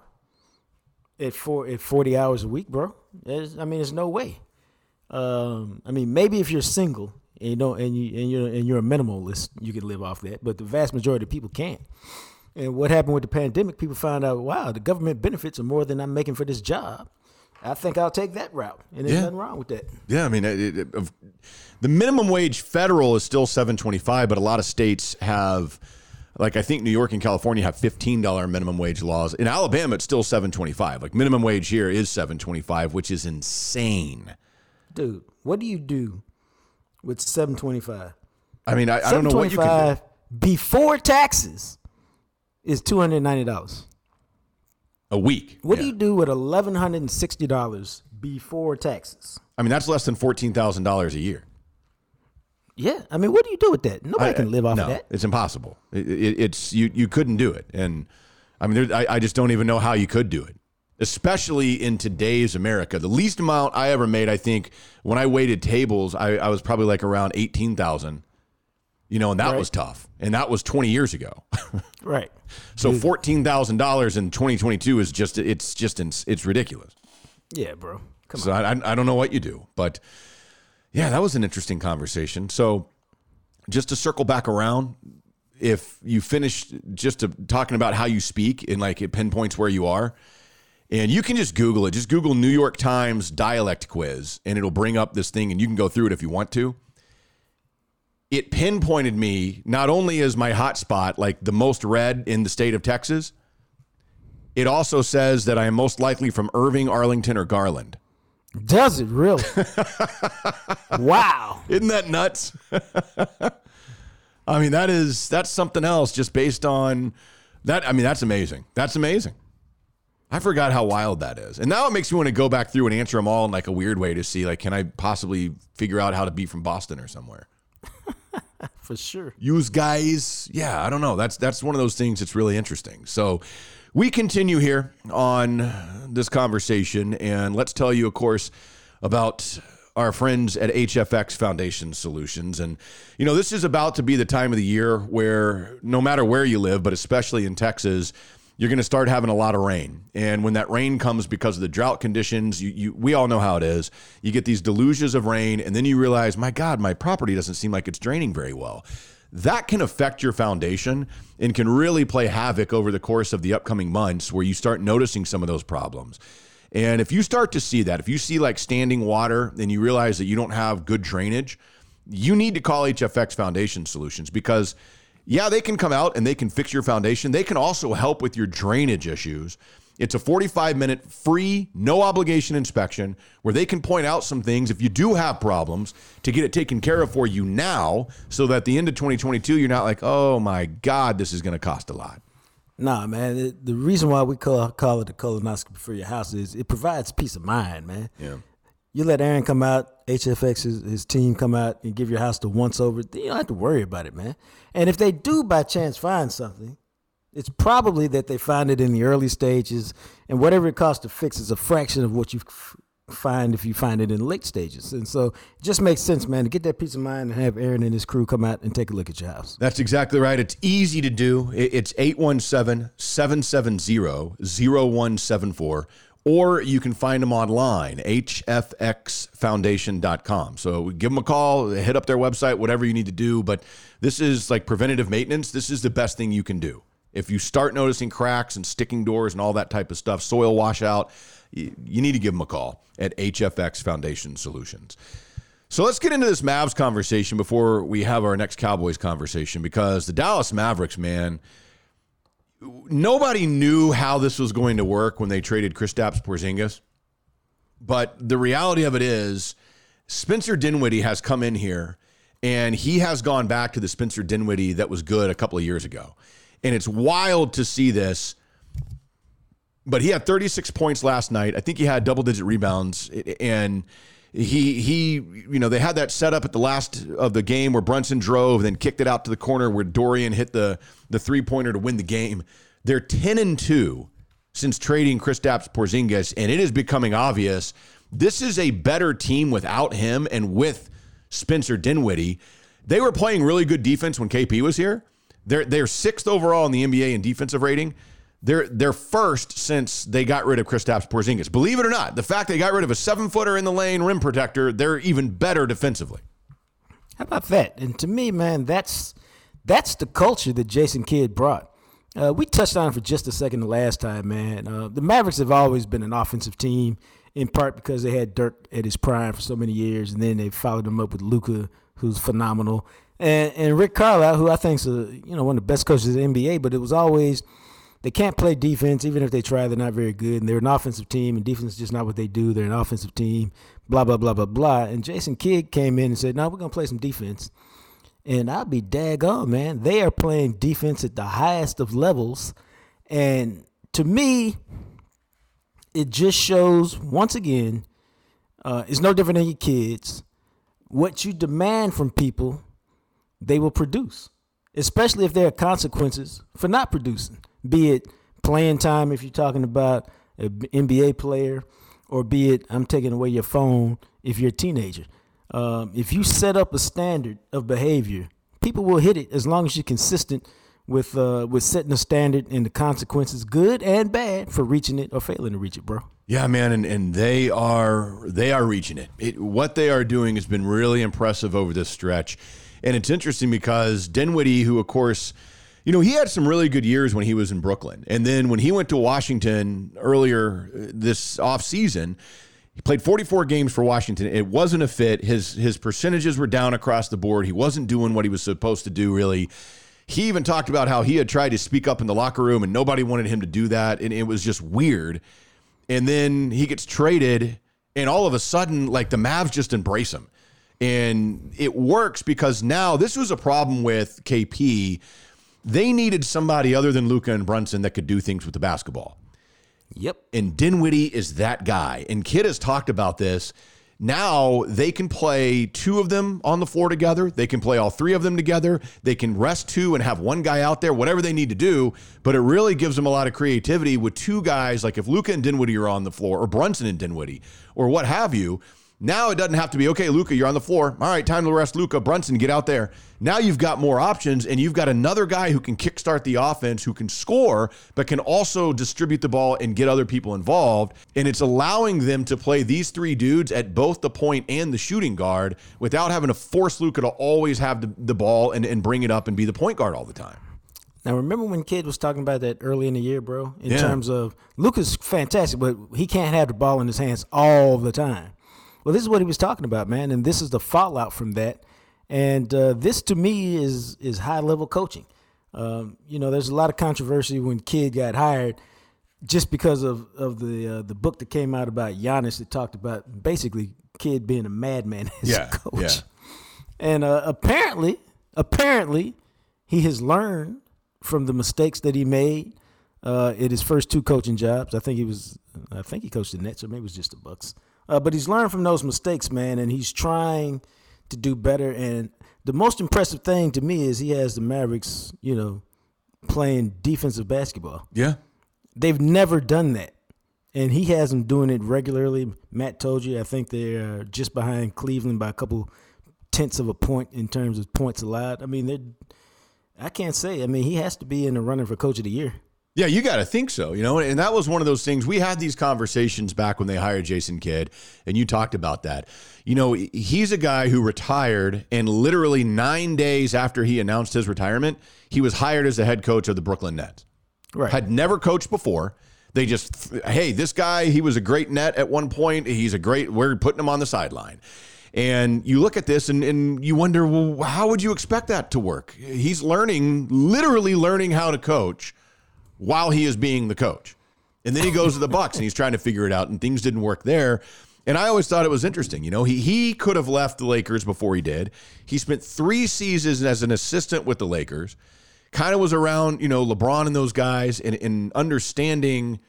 at four at 40 hours a week, bro. There's, I mean, there's no way. Um, I mean, maybe if you're single and you don't, and you and you're and you're a minimalist, you can live off that. But the vast majority of people can't. And what happened with the pandemic? People found out, wow, the government benefits are more than I'm making for this job. I think I'll take that route, and there's Yeah. nothing wrong with that. Yeah, I mean, it, it, of- the minimum wage federal is still seven twenty five, but a lot of states have, like I think New York and California have fifteen dollar minimum wage laws. In Alabama, it's still seven twenty five. Like minimum wage here is seven twenty five, which is insane. Dude, what do you do with 725? I mean, I, I don't know what you can do. before taxes is $290. A week. What Yeah. do you do with $1,160 before taxes? I mean, that's less than fourteen thousand dollars a year. Yeah, I mean, what do you do with that? Nobody I- can live off no, of that. It's impossible. It, it, it's you. You couldn't do it, and I mean, there, I, I just don't even know how you could do it, especially in today's America. The least amount I ever made, I think, when I waited tables, I, I was probably like around eighteen thousand. You know, and that Right. was tough, and that was twenty years ago. <laughs> Right. so fourteen thousand dollars in twenty twenty two is just it's just, it's ridiculous. Yeah, bro. Come So I, I I don't know what you do, but yeah, that was an interesting conversation. So just to circle back around, if you finish just to, talking about how you speak and like it pinpoints where you are, and you can just Google it. Just Google New York Times dialect quiz, and it'll bring up this thing, and you can go through it if you want to. It pinpointed me not only as my hotspot, like the most red in the state of Texas. It also says that I am most likely from Irving, Arlington, or Garland. Does it really? <laughs> wow. Isn't that nuts? <laughs> I mean, that is that's something else just based on that. I mean, that's amazing. That's amazing. I forgot how wild that is. And now it makes me want to go back through and answer them all in like a weird way to see like can I possibly figure out how to be from Boston or somewhere. <laughs> For sure. Use guys. Yeah, I don't know. That's that's one of those things that's really interesting. So we continue here on this conversation and let's tell you of course about our friends at HFX Foundation Solutions and you know this is about to be the time of the year where no matter where you live but especially in Texas you're going to start having a lot of rain. And when that rain comes because of the drought conditions, you, you we all know how it is. You get these deluges of rain, and then you realize, my God, my property doesn't seem like it's draining very well. That can affect your foundation and can really play havoc over the course of the upcoming months where you start noticing some of those problems. And if you start to see that, if you see like standing water and you realize that you don't have good drainage, you need to call HFX Foundation Solutions because yeah, they can come out and they can fix your foundation. They can also help with your drainage issues. It's a 45 minute free, no obligation inspection where they can point out some things if you do have problems to get it taken care of for you now so that at the end of 2022, you're not like, oh my God, this is going to cost a lot. Nah, man. The, the reason why we call call it a colonoscopy for your house is it provides peace of mind, man. Yeah. You let Aaron come out, HFX, his, his team come out and give your house the once over. You don't have to worry about it, man. And if they do by chance find something, it's probably that they find it in the early stages, and whatever it costs to fix is a fraction of what you f- find if you find it in late stages. And so it just makes sense, man, to get that peace of mind and have Aaron and his crew come out and take a look at your house. That's exactly right. It's easy to do. It's 817 770 0174, or you can find them online, hfxfoundation.com. So give them a call, hit up their website, whatever you need to do. But this is like preventative maintenance. This is the best thing you can do. If you start noticing cracks and sticking doors and all that type of stuff, soil washout, you, need to give them a call at HFX Foundation Solutions. So let's get into this Mavs conversation before we have our next Cowboys conversation because the Dallas Mavericks, man, nobody knew how this was going to work when they traded Kristaps Porzingis. But the reality of it is, Spencer Dinwiddie has come in here and he has gone back to the Spencer Dinwiddie that was good a couple of years ago. And it's wild to see this. But he had 36 points last night. I think he had double digit rebounds. And he he you know they had that set up at the last of the game where Brunson drove then kicked it out to the corner where Dorian hit the the three pointer to win the game. They're 10 and 2 since trading Kristaps Porzingis and it is becoming obvious this is a better team without him and with Spencer Dinwiddie. They were playing really good defense when KP was here. They're they're 6th overall in the NBA in defensive rating. They're they're first since they got rid of Kristaps Porzingis. Believe it or not, the fact they got rid of a seven footer in the lane rim protector, they're even better defensively. How about that? And to me, man, that's that's the culture that Jason Kidd brought. Uh, we touched on it for just a second the last time, man. Uh, the Mavericks have always been an offensive team, in part because they had Dirk at his prime for so many years, and then they followed him up with Luka, who's phenomenal, and and Rick Carlisle, who I think is a, you know one of the best coaches in the NBA. But it was always they can't play defense, even if they try. They're not very good, and they're an offensive team, and defense is just not what they do. They're an offensive team, blah blah blah blah blah. And Jason Kidd came in and said, "No, we're gonna play some defense." And I'll be daggone, man. They are playing defense at the highest of levels. And to me, it just shows once again, uh, it's no different than your kids. What you demand from people, they will produce, especially if there are consequences for not producing, be it playing time if you're talking about an NBA player, or be it I'm taking away your phone if you're a teenager. Um, if you set up a standard of behavior, people will hit it as long as you're consistent with uh, with setting a standard and the consequences, good and bad, for reaching it or failing to reach it, bro. Yeah, man, and, and they are they are reaching it. it. What they are doing has been really impressive over this stretch, and it's interesting because Dinwiddie, who of course, you know, he had some really good years when he was in Brooklyn, and then when he went to Washington earlier uh, this off season he played 44 games for Washington. It wasn't a fit. His his percentages were down across the board. He wasn't doing what he was supposed to do really. He even talked about how he had tried to speak up in the locker room and nobody wanted him to do that and it was just weird. And then he gets traded and all of a sudden like the Mavs just embrace him. And it works because now this was a problem with KP. They needed somebody other than Luka and Brunson that could do things with the basketball. Yep. And Dinwiddie is that guy. And Kidd has talked about this. Now they can play two of them on the floor together. They can play all three of them together. They can rest two and have one guy out there, whatever they need to do. But it really gives them a lot of creativity with two guys, like if Luka and Dinwiddie are on the floor, or Brunson and Dinwiddie, or what have you. Now it doesn't have to be, okay, Luka, you're on the floor. All right, time to rest Luka. Brunson, get out there. Now you've got more options, and you've got another guy who can kickstart the offense, who can score, but can also distribute the ball and get other people involved. And it's allowing them to play these three dudes at both the point and the shooting guard without having to force Luka to always have the, the ball and, and bring it up and be the point guard all the time. Now, remember when Kidd was talking about that early in the year, bro? In yeah. terms of Luka's fantastic, but he can't have the ball in his hands all the time. Well, this is what he was talking about, man, and this is the fallout from that. And uh, this, to me, is is high level coaching. Um, you know, there's a lot of controversy when Kidd got hired, just because of of the uh, the book that came out about Giannis that talked about basically Kidd being a madman <laughs> as yeah, a coach. Yeah. And uh, apparently, apparently, he has learned from the mistakes that he made uh, at his first two coaching jobs. I think he was, I think he coached the Nets, or maybe it was just the Bucks. Uh, but he's learned from those mistakes, man, and he's trying to do better. And the most impressive thing to me is he has the Mavericks, you know, playing defensive basketball. Yeah. They've never done that. And he has them doing it regularly. Matt told you, I think they're just behind Cleveland by a couple tenths of a point in terms of points allowed. I mean, they're, I can't say. I mean, he has to be in the running for coach of the year. Yeah, you got to think so, you know, and that was one of those things. We had these conversations back when they hired Jason Kidd, and you talked about that. You know, he's a guy who retired, and literally nine days after he announced his retirement, he was hired as the head coach of the Brooklyn Nets. Right. Had never coached before. They just, hey, this guy, he was a great net at one point. He's a great, we're putting him on the sideline. And you look at this and, and you wonder, well, how would you expect that to work? He's learning, literally learning how to coach while he is being the coach. And then he goes to the Bucks and he's trying to figure it out, and things didn't work there. And I always thought it was interesting. You know, he he could have left the Lakers before he did. He spent three seasons as an assistant with the Lakers. Kind of was around, you know, LeBron and those guys, and, and understanding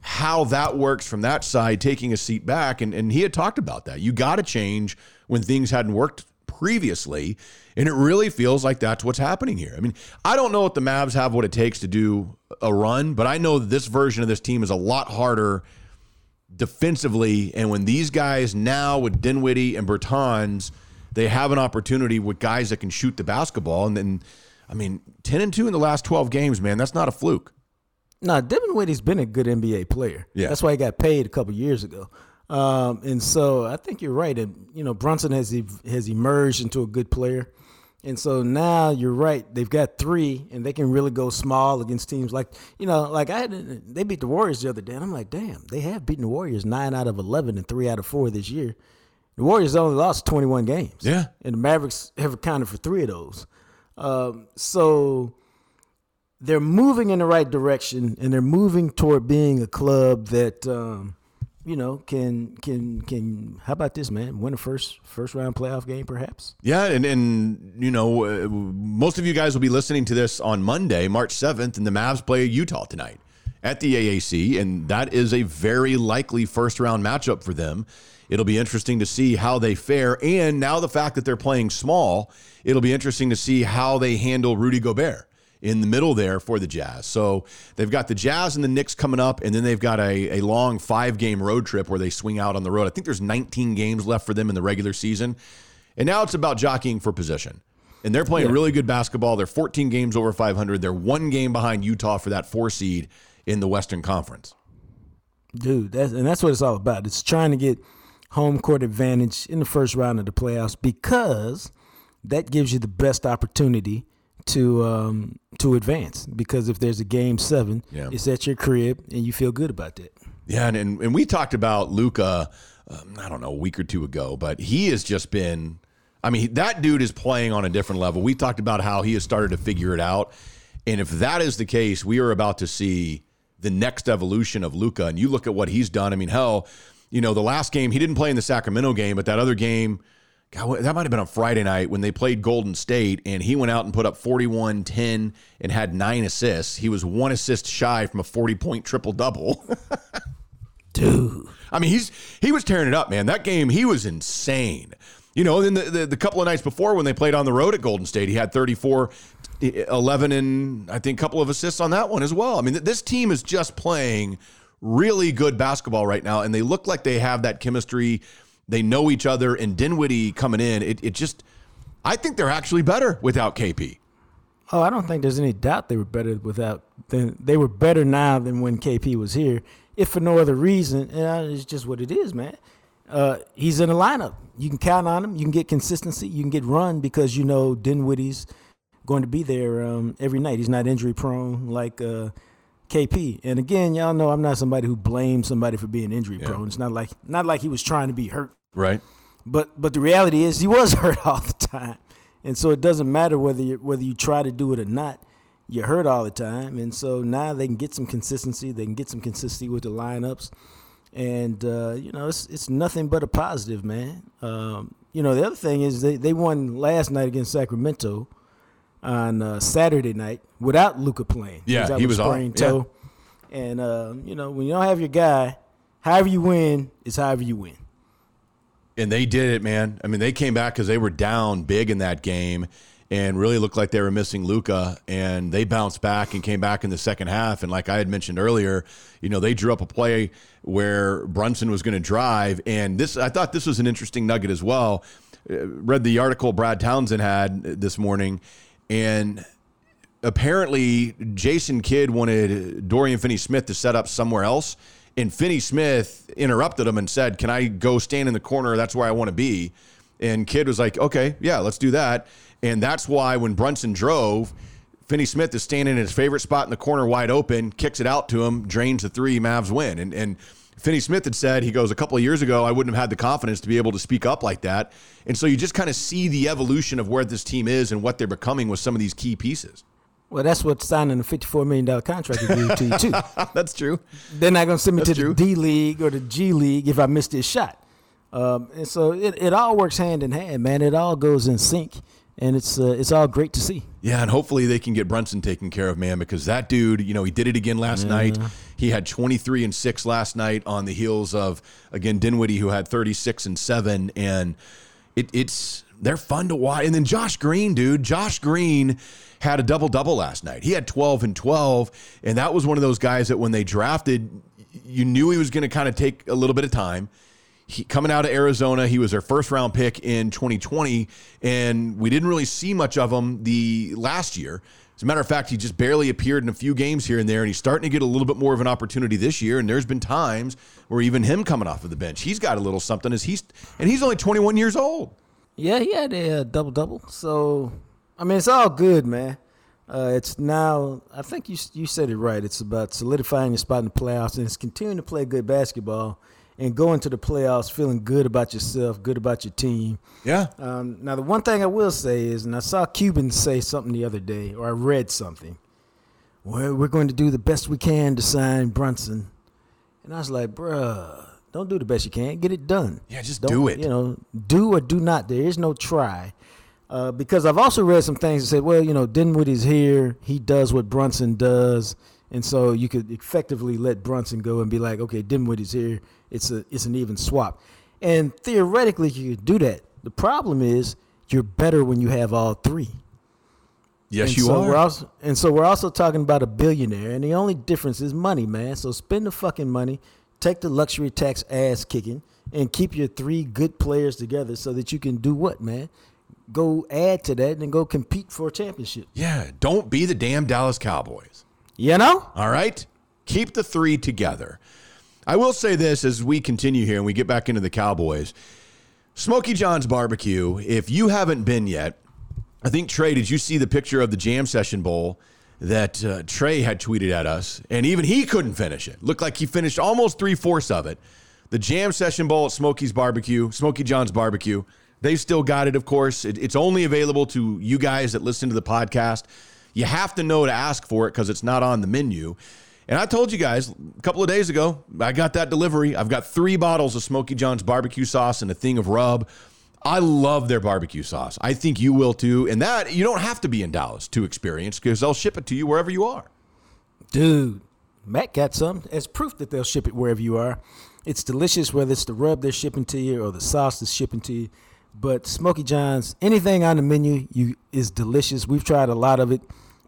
how that works from that side, taking a seat back. And, and he had talked about that. You got to change when things hadn't worked previously. And it really feels like that's what's happening here. I mean, I don't know if the Mavs have what it takes to do a run, but I know this version of this team is a lot harder defensively. And when these guys now with Dinwiddie and Bertans, they have an opportunity with guys that can shoot the basketball. And then, I mean, 10 and 2 in the last 12 games, man, that's not a fluke. No, Dinwiddie's been a good NBA player. Yeah. That's why he got paid a couple years ago. Um, and so I think you're right. And you know, Brunson has has emerged into a good player. And so now you're right. They've got three, and they can really go small against teams like you know, like I had. They beat the Warriors the other day, and I'm like, damn, they have beaten the Warriors nine out of eleven and three out of four this year. The Warriors only lost 21 games. Yeah. and the Mavericks have accounted for three of those. Um, so they're moving in the right direction, and they're moving toward being a club that. Um, you know, can can can how about this, man? Win a first first round playoff game, perhaps. Yeah, and and you know, uh, most of you guys will be listening to this on Monday, March seventh, and the Mavs play Utah tonight at the AAC, and that is a very likely first round matchup for them. It'll be interesting to see how they fare, and now the fact that they're playing small, it'll be interesting to see how they handle Rudy Gobert in the middle there for the Jazz. So they've got the Jazz and the Knicks coming up, and then they've got a, a long five game road trip where they swing out on the road. I think there's 19 games left for them in the regular season. And now it's about jockeying for position. And they're playing Yeah. really good basketball. They're 14 games over 500. They're one game behind Utah for that four seed in the Western Conference. Dude, that's and that's what it's all about. It's trying to get home court advantage in the first round of the playoffs because that gives you the best opportunity to um, to advance. Because if there's a game seven, Yeah. it's at your crib and you feel good about that. Yeah, and and, and we talked about Luka, um, I don't know, a week or two ago, but he has just been. I mean, that dude is playing on a different level. We talked about how he has started to figure it out, and if that is the case, we are about to see the next evolution of Luka. And you look at what he's done. I mean, hell, you know, the last game he didn't play in the Sacramento game, but that other game. God, that might have been on Friday night when they played Golden State, and he went out and put up 41 10 and had nine assists. He was one assist shy from a 40 point triple double. <laughs> Dude. I mean, he's he was tearing it up, man. That game, he was insane. You know, then the, the, the couple of nights before when they played on the road at Golden State, he had 34, 11, and I think a couple of assists on that one as well. I mean, this team is just playing really good basketball right now, and they look like they have that chemistry. They know each other, and Dinwiddie coming in, it, it just, I think they're actually better without KP. Oh, I don't think there's any doubt they were better without. Than, they were better now than when KP was here, if for no other reason. And it's just what it is, man. Uh, he's in the lineup. You can count on him. You can get consistency. You can get run because you know Dinwiddie's going to be there um, every night. He's not injury prone like uh, KP. And again, y'all know I'm not somebody who blames somebody for being injury prone. It's not like not like he was trying to be hurt. Right. But but the reality is he was <laughs> hurt all the time, and so it doesn't matter whether you, whether you try to do it or not. You're hurt all the time, and so now they can get some consistency. They can get some consistency with the lineups, and uh, you know it's it's nothing but a positive, man. Um, you know the other thing is they, they won last night against Sacramento on uh, Saturday night without Luka playing. Yeah, he was sprained Yeah. toe. And uh, you know when you don't have your guy, however you win is however you win. And they did it, man. I mean, they came back because they were down big in that game and really looked like they were missing Luka. And they bounced back and came back in the second half. And like I had mentioned earlier, you know, they drew up a play where Brunson was going to drive. And this, I thought this was an interesting nugget as well. Uh, read the article Brad Townsend had this morning, and apparently Jason Kidd wanted Dorian Finney Smith to set up somewhere else. And Finney Smith interrupted him and said, Can I go stand in the corner? That's where I want to be. And Kidd was like, Okay, yeah, let's do that. And that's why when Brunson drove, Finney Smith is standing in his favorite spot in the corner, wide open, kicks it out to him, drains the three, Mavs win. And and Finney Smith had said, he goes, a couple of years ago, I wouldn't have had the confidence to be able to speak up like that. And so you just kind of see the evolution of where this team is and what they're becoming with some of these key pieces. Well, that's what signing a fifty-four million dollar contract do to you too. <laughs> That's true. They're not going to send me That's to true. the D League or the G League if I miss this shot. Um, and so it, it all works hand in hand, man. It all goes in sync, and it's uh, it's all great to see. Yeah, and hopefully they can get Brunson taken care of, man, because that dude, you know, he did it again last night. He had 23 and 6 last night on the heels of again Dinwiddie who had 36 and 7 and it, it's they're fun to watch. And then Josh Green, dude, Josh Green had a double double last night. He had 12 and 12 and that was one of those guys that when they drafted you knew he was going to kind of take a little bit of time. He, coming out of Arizona, he was their first round pick in 2020, and we didn't really see much of him the last year. As a matter of fact, he just barely appeared in a few games here and there, and he's starting to get a little bit more of an opportunity this year. And there's been times where even him coming off of the bench, he's got a little something. As he's and he's only 21 years old. Yeah, he had a uh, double double. So I mean, it's all good, man. Uh, it's now. I think you you said it right. It's about solidifying your spot in the playoffs, and it's continuing to play good basketball and going to the playoffs feeling good about yourself, good about your team. Yeah. Um, now, the one thing I will say is, and I saw Cuban say something the other day, or I read something. Well, we're going to do the best we can to sign Brunson, and I was like, bruh, don't do the best you can. Get it done. Yeah, just Don't- do it. You know, do or do not. There is no try. Uh, because I've also read some things that said, well, you know, Dinwiddie's here. He does what Brunson does. And so you could effectively let Brunson go and be like, okay, Dinwiddie's here. It's a it's an even swap. And theoretically, you could do that. The problem is you're better when you have all three. Yes, and you so are. We're also, and so we're also talking about a billionaire, and the only difference is money, man. So spend the fucking money, take the luxury tax ass kicking, and keep your three good players together so that you can do what, man? Go add to that and then go compete for a championship. yeah. Don't be the damn Dallas Cowboys. You know? All right? Keep the three together. I will say this as we continue here and we get back into the Cowboys. Smokey John's Barbecue, if you haven't been yet, I think Trey, did you see the picture of the Jam Session Bowl that uh, Trey had tweeted at us? And even he couldn't finish it. Looked like he finished almost three fourths of it. The Jam Session Bowl at Smoky's Barbecue, Smokey John's Barbecue. They've still got it, of course. It, it's only available to you guys that listen to the podcast. You have to know to ask for it because it's not on the menu. And I told you guys a couple of days ago, I got that delivery. I've got three bottles of Smokey John's barbecue sauce and a thing of rub. I love their barbecue sauce. I think you will too. And that you don't have to be in Dallas to experience because they'll ship it to you wherever you are. Dude, Matt got some as proof that they'll ship it wherever you are. It's delicious, whether it's the rub they're shipping to you or the sauce that's shipping to you. But Smokey John's, anything on the menu you is delicious. We've tried a lot of it,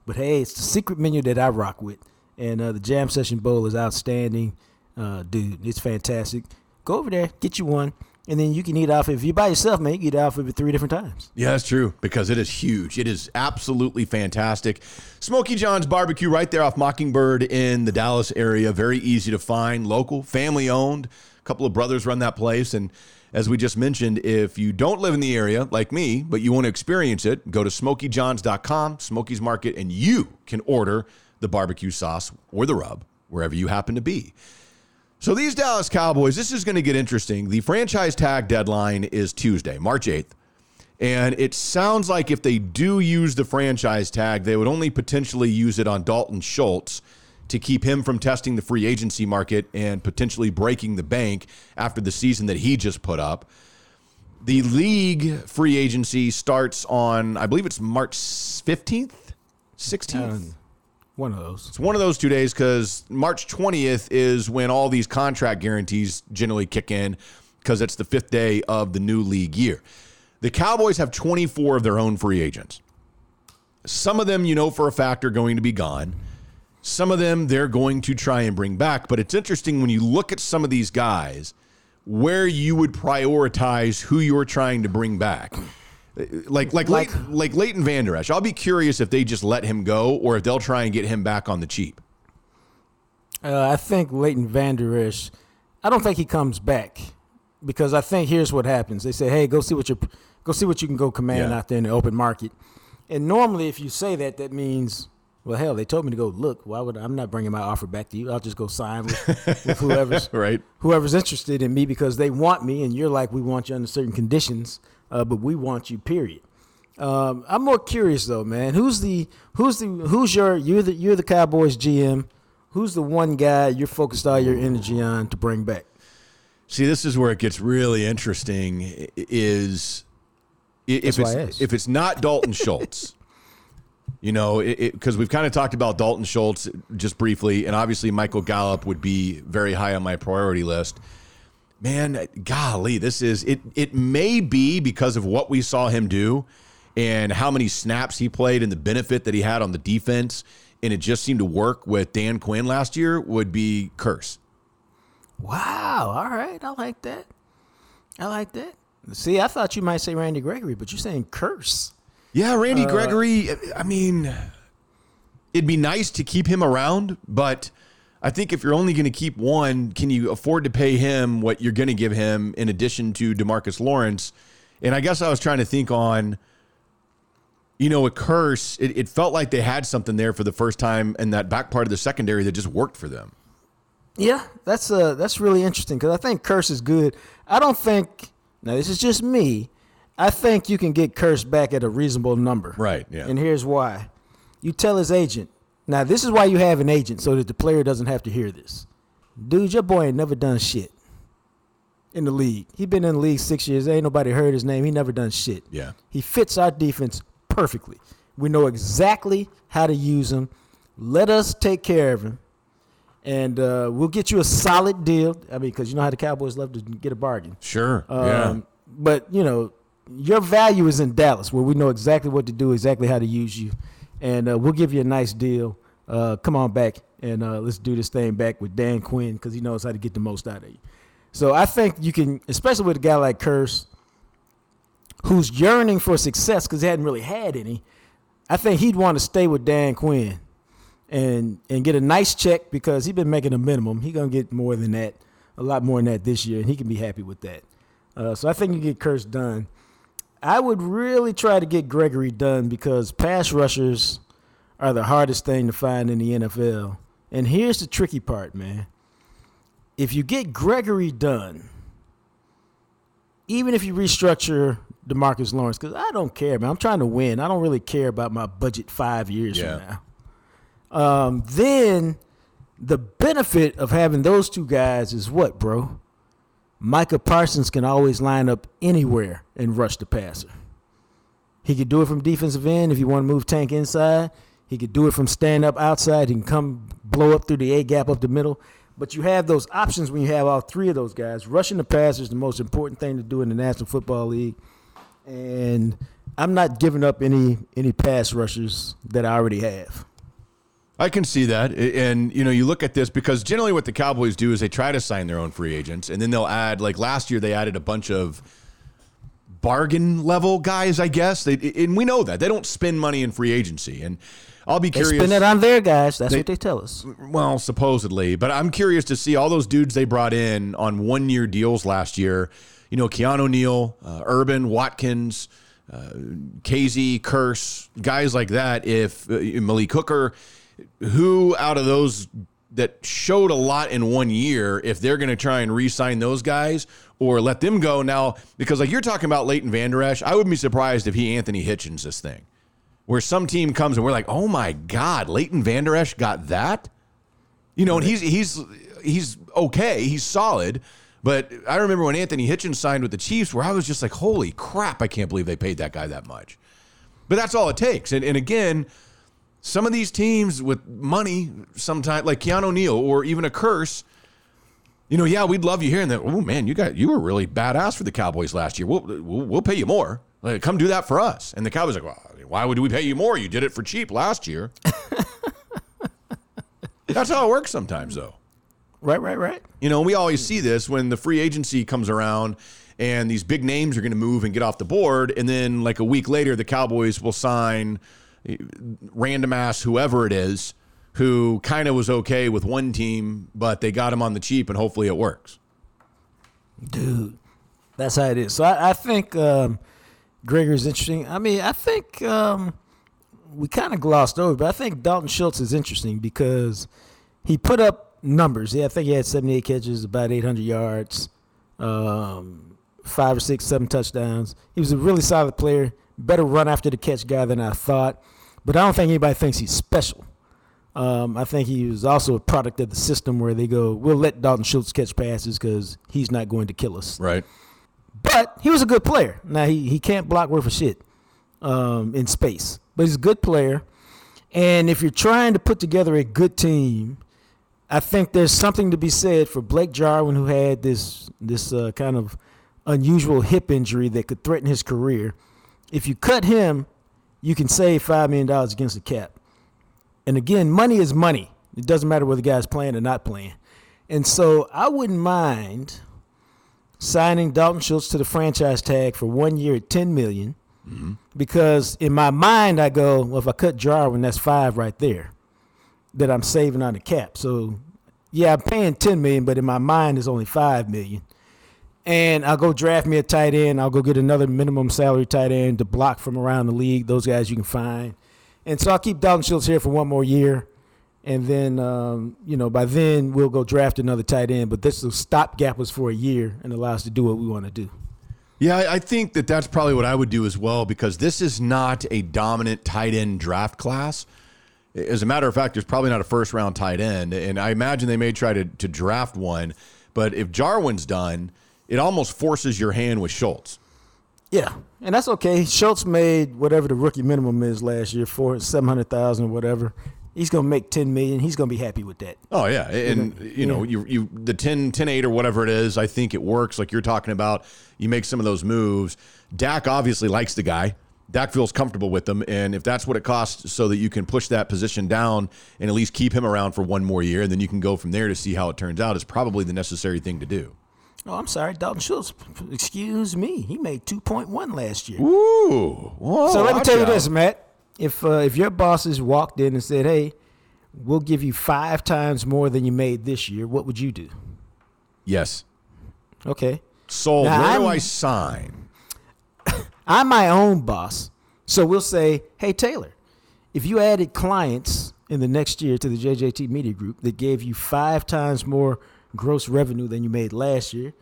but hey, it's the secret menu that I rock with. And uh, the Jam Session Bowl is outstanding, uh, dude. It's fantastic. Go over there, get you one, and then you can eat off. If you're by yourself, man, you can eat off of it three different times. Yeah, that's true because it is huge. It is absolutely fantastic. Smokey John's Barbecue right there off Mockingbird in the Dallas area. Very easy to find, local, family owned. A couple of brothers run that place. And as we just mentioned, if you don't live in the area like me, but you want to experience it, go to smokyjohns.com, Smoky's Market, and you can order the barbecue sauce or the rub wherever you happen to be. So these Dallas Cowboys, this is going to get interesting. The franchise tag deadline is Tuesday, March 8th. And it sounds like if they do use the franchise tag, they would only potentially use it on Dalton Schultz to keep him from testing the free agency market and potentially breaking the bank after the season that he just put up. The league free agency starts on, I believe it's March 15th, 16th. One of those. It's one of those two days because March 20th is when all these contract guarantees generally kick in because it's the fifth day of the new league year. The Cowboys have 24 of their own free agents. Some of them, you know, for a fact, are going to be gone. Some of them they're going to try and bring back. But it's interesting when you look at some of these guys where you would prioritize who you're trying to bring back. Like like like, like Leighton Vander Esch. I'll be curious if they just let him go or if they'll try and get him back on the cheap. Uh, I think Leighton Vander Esch, I don't think he comes back because I think here's what happens. They say, "Hey, go see what you go see what you can go command Yeah. out there in the open market." And normally, if you say that, that means, well, hell, they told me to go look. Why would I'm not bringing my offer back to you? I'll just go sign with, with <laughs> whoever's Right. whoever's interested in me because they want me, and you're like, we want you under certain conditions, uh, but we want you. Period. Um, I'm more curious though, man. Who's the who's the who's your you're the you're the Cowboys GM. Who's the one guy you're focused all your energy on to bring back? See, this is where it gets really interesting. Is if That's it's if it's not Dalton Schultz, <laughs> you know, because we've kind of talked about Dalton Schultz just briefly, and obviously Michael Gallup would be very high on my priority list. Man, golly, this is it. It may be because of what we saw him do and how many snaps he played and the benefit that he had on the defense, and it just seemed to work with Dan Quinn last year. Would be Kearse. Wow. All right. I like that. I like that. See, I thought you might say Randy Gregory, but you're saying Kearse. Yeah, Uh, Randy Gregory. I mean, it'd be nice to keep him around, but I think if you're only going to keep one, can you afford to pay him what you're going to give him in addition to DeMarcus Lawrence? And I guess I was trying to think on, you know, a Kearse. It, it felt like they had something there for the first time in that back part of the secondary that just worked for them. Yeah, that's uh that's really interesting because I think Kearse is good. I don't think now this is just me. I think you can get Kearse back at a reasonable number. Right, yeah. And here's why. You tell his agent. Now this is why you have an agent so that the player doesn't have to hear this. Dude, your boy ain't never done shit in the league. He been in the league six years. Ain't nobody heard his name. He never done shit. Yeah. He fits our defense perfectly. We know exactly how to use him. Let us take care of him and uh, we'll get you a solid deal. I mean, because you know how the Cowboys love to get a bargain. Sure. Um, yeah. But you know, your value is in Dallas, where we know exactly what to do, exactly how to use you, and uh, we'll give you a nice deal. Uh, come on back and uh, let's do this thing back with Dan Quinn because he knows how to get the most out of you. So I think you can, especially with a guy like Kearse, who's yearning for success because he hadn't really had any. I think he'd want to stay with Dan Quinn and and get a nice check because he's been making a minimum. He's gonna get more than that, a lot more than that this year, and he can be happy with that. Uh, so I think you get Kearse done. I would really try to get Gregory done because pass rushers are the hardest thing to find in the NFL. And here's the tricky part, man. If you get Gregory done, even if you restructure DeMarcus Lawrence, because I don't care, man. I'm trying to win. I don't really care about my budget five years Yeah. from now. Um, then the benefit of having those two guys is what, bro? Micah Parsons can always line up anywhere and rush the passer. He could do it from defensive end if you want to move Tank inside. He could do it from stand up outside. He can come blow up through the A gap up the middle. But you have those options when you have all three of those guys. Rushing the passer is the most important thing to do in the National Football League. And I'm not giving up any any pass rushers that I already have. I can see that. And, you know, you look at this because generally what the Cowboys do is they try to sign their own free agents and then they'll add, like last year, they added a bunch of bargain level guys, I guess. They, and we know that. They don't spend money in free agency. And I'll be curious. They spend it on their guys. That's They- what they tell us. Well, supposedly, but I'm curious to see all those dudes they brought in on one year deals last year. You know, Keanu Neal, uh, Urban, Watkins, uh, Kazee, Kearse, guys like that. If uh, Malik Hooker, who out of those that showed a lot in one year, if they're going to try and re-sign those guys or let them go now, because like you're talking about Leighton Vander Esch, I wouldn't be surprised if he Anthony Hitchens this thing where some team comes and we're like, oh my God, Leighton Vander Esch got that? You know, and he's he's he's okay, he's solid. But I remember when Anthony Hitchens signed with the Chiefs, where I was just like, holy crap, I can't believe they paid that guy that much. But that's all it takes. And and again, some of these teams with money, sometimes like Keanu Neal or even a Kearse, you know, yeah, we'd love you here. And then, oh man, you got you were really badass for the Cowboys last year. We'll we'll, we'll pay you more. Like, come do that for us. And the Cowboys are like, well, why would we pay you more? You did it for cheap last year. <laughs> That's how it works sometimes, though. Right, right, right. You know, we always see this when the free agency comes around and these big names are going to move and get off the board. And then, like a week later, the Cowboys will sign random ass whoever it is who kind of was okay with one team, but they got him on the cheap and hopefully it works. Dude, that's how it is. So I, I think um, Gregory's interesting. I mean, I think um, we kind of glossed over, but I think Dalton Schultz is interesting because he put up numbers. Yeah, I think he had 78 catches, about 800 yards, um, five or six, seven touchdowns. He was a really solid player, better run after the catch guy than I thought. But I don't think anybody thinks he's special. Um, I think he was also a product of the system where they go, we'll let Dalton Schultz catch passes because he's not going to kill us. Right. But he was a good player. Now he, he can't block worth a shit um, in space, but he's a good player. And if you're trying to put together a good team, I think there's something to be said for Blake Jarwin, who had this this uh, kind of unusual hip injury that could threaten his career. If you cut him, you can save five million dollars against the cap. And again, money is money. It doesn't matter whether the guy's playing or not playing. And so I wouldn't mind signing Dalton Schultz to the franchise tag for one year at $10 million mm-hmm. because in my mind I go, well, if I cut Jarwin, that's five right there. that I'm saving on the cap. So yeah, I'm paying ten million, but in my mind it's only five million. And I'll go draft me a tight end. I'll go get another minimum salary tight end to block from around the league. Those guys you can find. And so I'll keep Dalton Schultz here for one more year. And then, um, you know, by then we'll go draft another tight end. But this is stopgap was for a year and allow us to do what we want to do. Yeah, I I think that that's probably what I would do as well because this is not a dominant tight end draft class. As a matter of fact, there's probably not a first round tight end, and I imagine they may try to, to draft one. But if Jarwin's done, it almost forces your hand with Schultz. Yeah, and that's okay. Schultz made whatever the rookie minimum is last year, for seven hundred thousand or whatever. He's gonna make ten million. He's gonna be happy with that. Oh yeah, and you know you you the 10 10 8 or whatever it is, I think it works like you're talking about. You make some of those moves. Dak obviously likes the guy. Dak feels comfortable with them, and if that's what it costs, so that you can push that position down and at least keep him around for one more year, and then you can go from there to see how it turns out, is probably the necessary thing to do. Oh, I'm sorry, Dalton Schultz. Excuse me. He made two point one last year. Ooh, whoa, so let me tell you this, Matt. If uh, if your bosses walked in and said, "Hey, we'll give you five times more than you made this year," what would you do? Yes, Okay, sold. Now, Where do I'm- I sign? <laughs> I'm my own boss, so we'll say, "Hey, Taylor, if you added clients in the next year to the JJT Media Group that gave you five times more gross revenue than you made last year,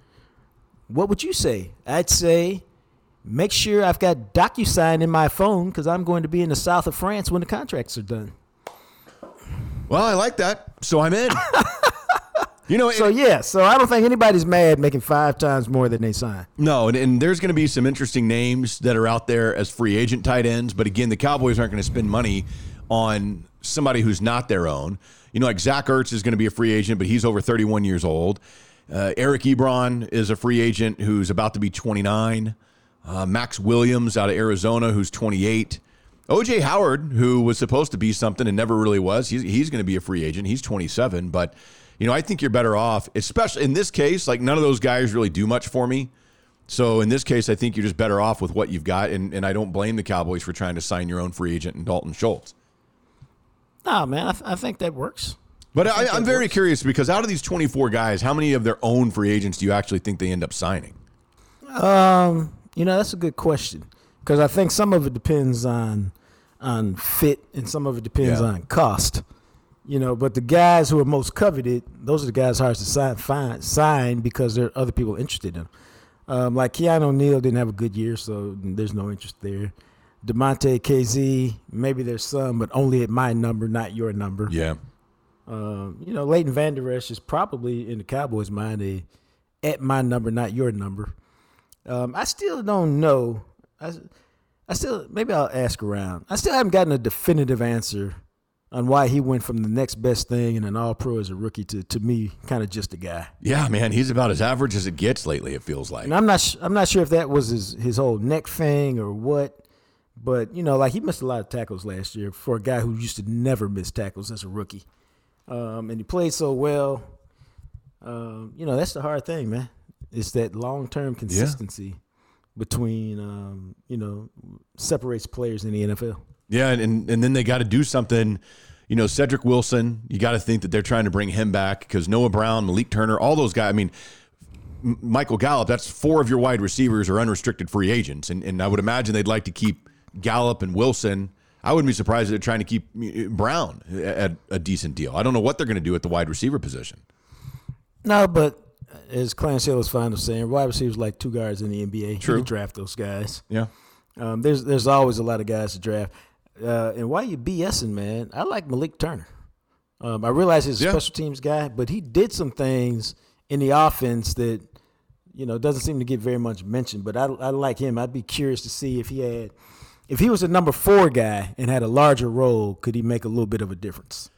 what would you say?" I'd say. Make sure I've got DocuSign in my phone because I'm going to be in the south of France when the contracts are done. Well, I like that, so I'm in. <laughs> you know, So it- yeah, so I don't think anybody's mad making five times more than they sign. No, and, and there's going to be some interesting names that are out there as free agent tight ends. But again, the Cowboys aren't going to spend money on somebody who's not their own. You know, like Zach Ertz is going to be a free agent, but he's over 31 years old. Uh, Eric Ebron is a free agent who's about to be 29. Uh, Maxx Williams out of Arizona, who's 28. OJ Howard, who was supposed to be something and never really was, he's, he's going to be a free agent. He's 27. But, you know, I think you're better off, especially in this case, like none of those guys really do much for me. So in this case, I think you're just better off with what you've got. And, and I don't blame the Cowboys for trying to sign your own free agent in Dalton Schultz. Nah, man, I, th- I think that works. But I, I'm very curious because out of these 24 guys, how many of their own free agents do you actually think they end up signing? Um, You know, that's a good question because I think some of it depends on on fit and some of it depends Yeah. on cost. You know, but the guys who are most coveted, those are the guys hard to sign, find, sign because there are other people interested in them. Um, like Keanu O'Neal didn't have a good year, so there's no interest there. Damontae Kazee, maybe there's some, but only at my number, not your number. Yeah. Um, you know, Leighton Vander Esch is probably in the Cowboys' mind a at my number, not your number. Um, I still don't know. I, I still maybe I'll ask around. I still haven't gotten a definitive answer on why he went from the next best thing and an All Pro as a rookie to to me, kind of just a guy. Yeah, man. He's about as average as it gets lately, it feels like. And I'm not I'm not sure if that was his his whole neck thing or what. But you know, like he missed a lot of tackles last year for a guy who used to never miss tackles as a rookie, um, and he played so well. Um, you know, that's the hard thing, man. It's that long term consistency between um, you know separates players in the NFL. Yeah, and, and, and then they got to do something. You know, Cedric Wilson, you got to think that they're trying to bring him back because Noah Brown, Malik Turner, all those guys. I mean, Michael Gallup, that's four of your wide receivers are unrestricted free agents. And, and I would imagine they'd like to keep Gallup and Wilson. I wouldn't be surprised if they're trying to keep Brown at a decent deal. I don't know what they're going to do at the wide receiver position. No, but as Clarence Hill was fond of saying, wide receivers like two guards in the NBA. True. You draft those guys. Yeah. Um, there's there's always a lot of guys to draft. Uh, and why you BSing, man? I like Malik Turner. Um, I realize he's a Yeah. special teams guy, but he did some things in the offense that you know doesn't seem to get very much mentioned. But I, I like him. I'd be curious to see if he had, if he was a number four guy and had a larger role, could he make a little bit of a difference?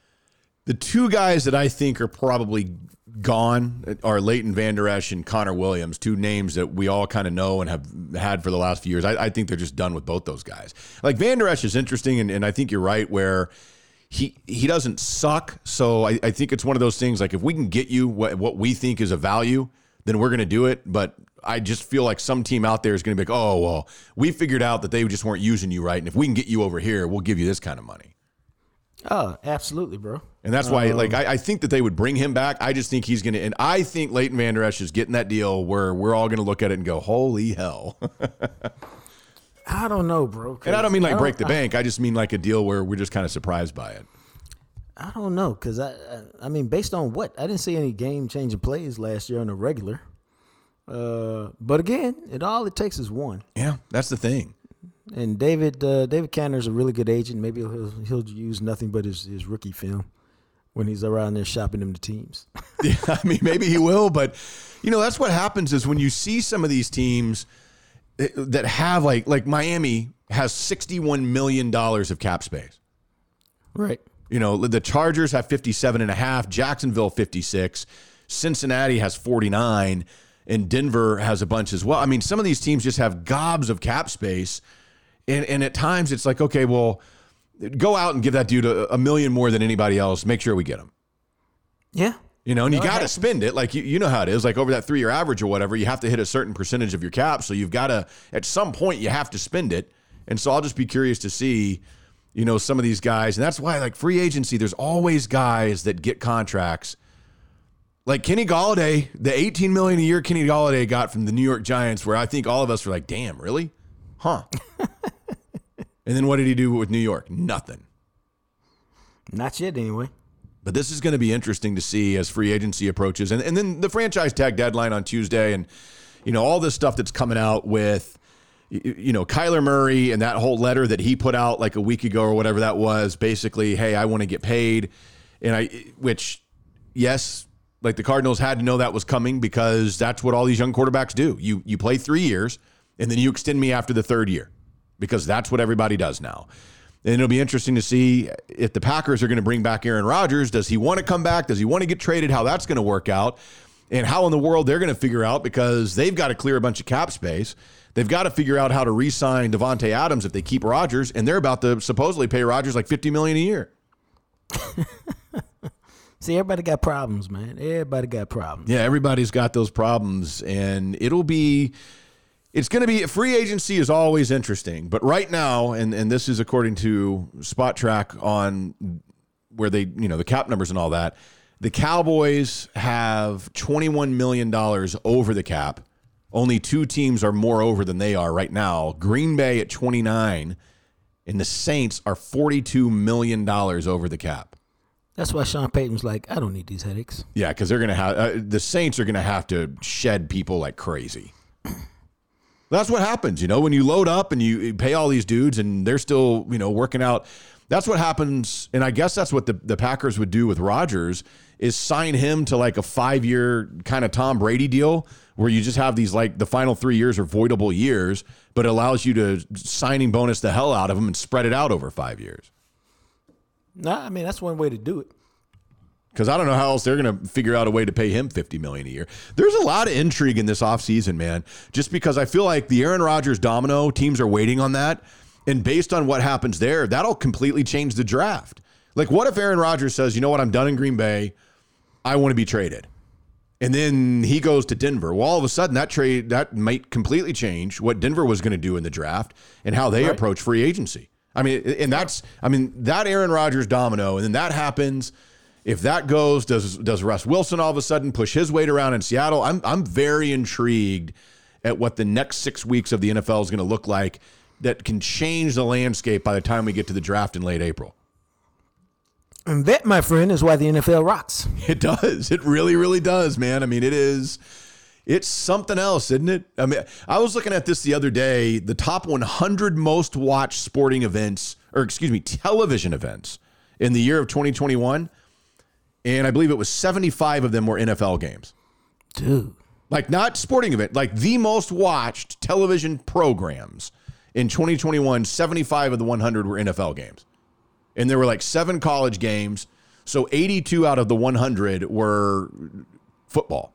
The two guys that I think are probably gone are Leighton Vander Esch and Connor Williams, two names that we all kind of know and have had for the last few years. I, I think they're just done with both those guys. Like Vander Esch is interesting, and, and I think you're right where he he doesn't suck. So I, I think it's one of those things like if we can get you what, what we think is a value, then we're going to do it. But I just feel like some team out there is going to be like, oh, well, we figured out that they just weren't using you right. And if we can get you over here, we'll give you this kind of money. Oh, absolutely, bro. And that's why, like, um, I, I think that they would bring him back. I just think he's going to, and I think Leighton Vander Esch is getting that deal where we're all going to look at it and go, holy hell. <laughs> I don't know, bro. and I don't mean like break the I- bank. I just mean like a deal where we're just kind of surprised by it. I don't know because I, I, I mean, based on what I didn't see any game changing plays last year on the regular. Uh, but again, it all it takes is one. Yeah, that's the thing. And David uh, David Canter's a really good agent. Maybe he'll he'll use nothing but his, his rookie film when he's around there shopping them to teams. <laughs> Yeah, I mean, maybe he will, but you know, that's what happens is when you see some of these teams eh, that have like like Miami has sixty-one million dollars of cap space. right. You know, the Chargers have 57 and a half, Jacksonville 56, Cincinnati has 49, and Denver has a bunch as well. I mean, some of these teams just have gobs of cap space. And and at times it's like, okay, well, go out and give that dude a, a million more than anybody else. Make sure we get him. Yeah. You know, and you got to spend it. Like you, you know how it is. Like over that three year average or whatever, you have to hit a certain percentage of your cap. So you've got to, at some point, you have to spend it. And so I'll just be curious to see, you know, some of these guys. And that's why, like free agency, there's always guys that get contracts. Like Kenny Golladay, the 18 million a year Kenny Golladay got from the New York Giants, where I think all of us were like, damn, really? Huh. <laughs> and then what did he do with New York? Nothing. Not yet, anyway. But this is going to be interesting to see as free agency approaches. And, and then the franchise tag deadline on Tuesday and, you know, all this stuff that's coming out with, you know, Kyler Murray and that whole letter that he put out like a week ago or whatever that was, basically, hey, I want to get paid. And I, which, yes, like the Cardinals had to know that was coming because that's what all these young quarterbacks do. You, you play three years and then you extend me after the third year because that's what everybody does now. And it'll be interesting to see if the Packers are going to bring back Aaron Rodgers. Does he want to come back? Does he want to get traded? How that's going to work out? And how in the world they're going to figure out because they've got to clear a bunch of cap space. They've got to figure out how to re-sign Davante Adams if they keep Rodgers, and they're about to supposedly pay Rodgers like fifty million a year. <laughs> See, everybody got problems, man. Everybody got problems. Yeah, everybody's got those problems, and it'll be. It's going to be free agency is always interesting, but right now, and and this is according to Spotrac on where they you know the cap numbers and all that. The Cowboys have twenty one million dollars over the cap. Only two teams are more over than they are right now. Green Bay at twenty nine, and the Saints are forty two million dollars over the cap. That's why Sean Payton was like, I don't need these headaches. Yeah, because they're gonna have uh, the Saints are gonna have to shed people like crazy. That's what happens, you know, when you load up and you pay all these dudes and they're still, you know, working out. That's what happens, and I guess that's what the, the Packers would do with Rodgers is sign him to like a five year kind of Tom Brady deal where you just have these like the final three years are voidable years, but it allows you to signing bonus the hell out of him and spread it out over five years. Nah, I mean that's one way to do it. because I don't know how else they're going to figure out a way to pay him 50 million a year. There's a lot of intrigue in this offseason, man, just because I feel like the Aaron Rodgers domino teams are waiting on that. And based on what happens there, that'll completely change the draft. Like, what if Aaron Rodgers says, you know what, I'm done in Green Bay. I want to be traded. And then he goes to Denver. Well, all of a sudden, that trade that might completely change what Denver was going to do in the draft and how they approach free agency. I mean, and that's I mean that Aaron Rodgers domino, and then that happens. If that goes, does does Russ Wilson all of a sudden push his weight around in Seattle? I'm I'm very intrigued at what the next six weeks of the NFL is going to look like. That can change the landscape by the time we get to the draft in late April. And that, my friend, is why the NFL rocks. It does. It really, really does, man. I mean, it is. It's something else, isn't it? I mean, I was looking at this the other day. The top 100 most watched sporting events, or excuse me, television events in the year of 2021, and I believe it was 75 of them were NFL games. Dude. Like not sporting event, like the most watched television programs in 2021. 75 of the 100 were NFL games, and there were like seven college games. So 82 out of the 100 were football.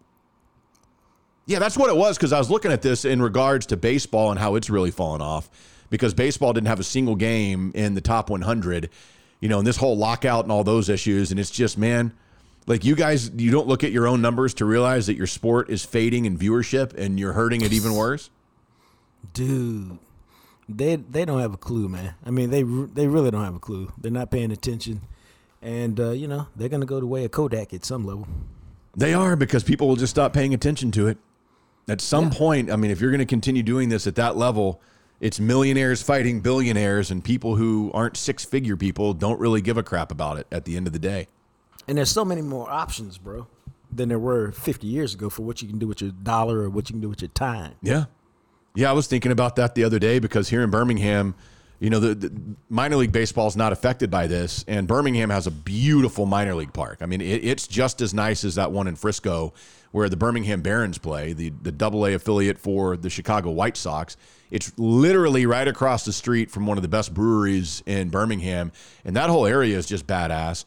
Yeah, that's what it was because I was looking at this in regards to baseball and how it's really fallen off because baseball didn't have a single game in the top 100, you know, and this whole lockout and all those issues. And it's just, man, like you guys, you don't look at your own numbers to realize that your sport is fading in viewership and you're hurting it even worse. Dude. They they don't have a clue, man. I mean, they they really don't have a clue. They're not paying attention. and uh, you know they're gonna go the way of Kodak at some level. They are because people will just stop paying attention to it. At some point, I mean, if you're going to continue doing this at that level, it's millionaires fighting billionaires, and people who aren't six figure people don't really give a crap about it at the end of the day. And there's so many more options, bro, than there were 50 years ago for what you can do with your dollar or what you can do with your time. Yeah. Yeah, I was thinking about that the other day because here in Birmingham, you know, the, the minor league baseball is not affected by this, and Birmingham has a beautiful minor league park. I mean, it, it's just as nice as that one in Frisco where the Birmingham Barons play, the the Double A affiliate for the Chicago White Sox. It's literally right across the street from one of the best breweries in Birmingham, and that whole area is just badass.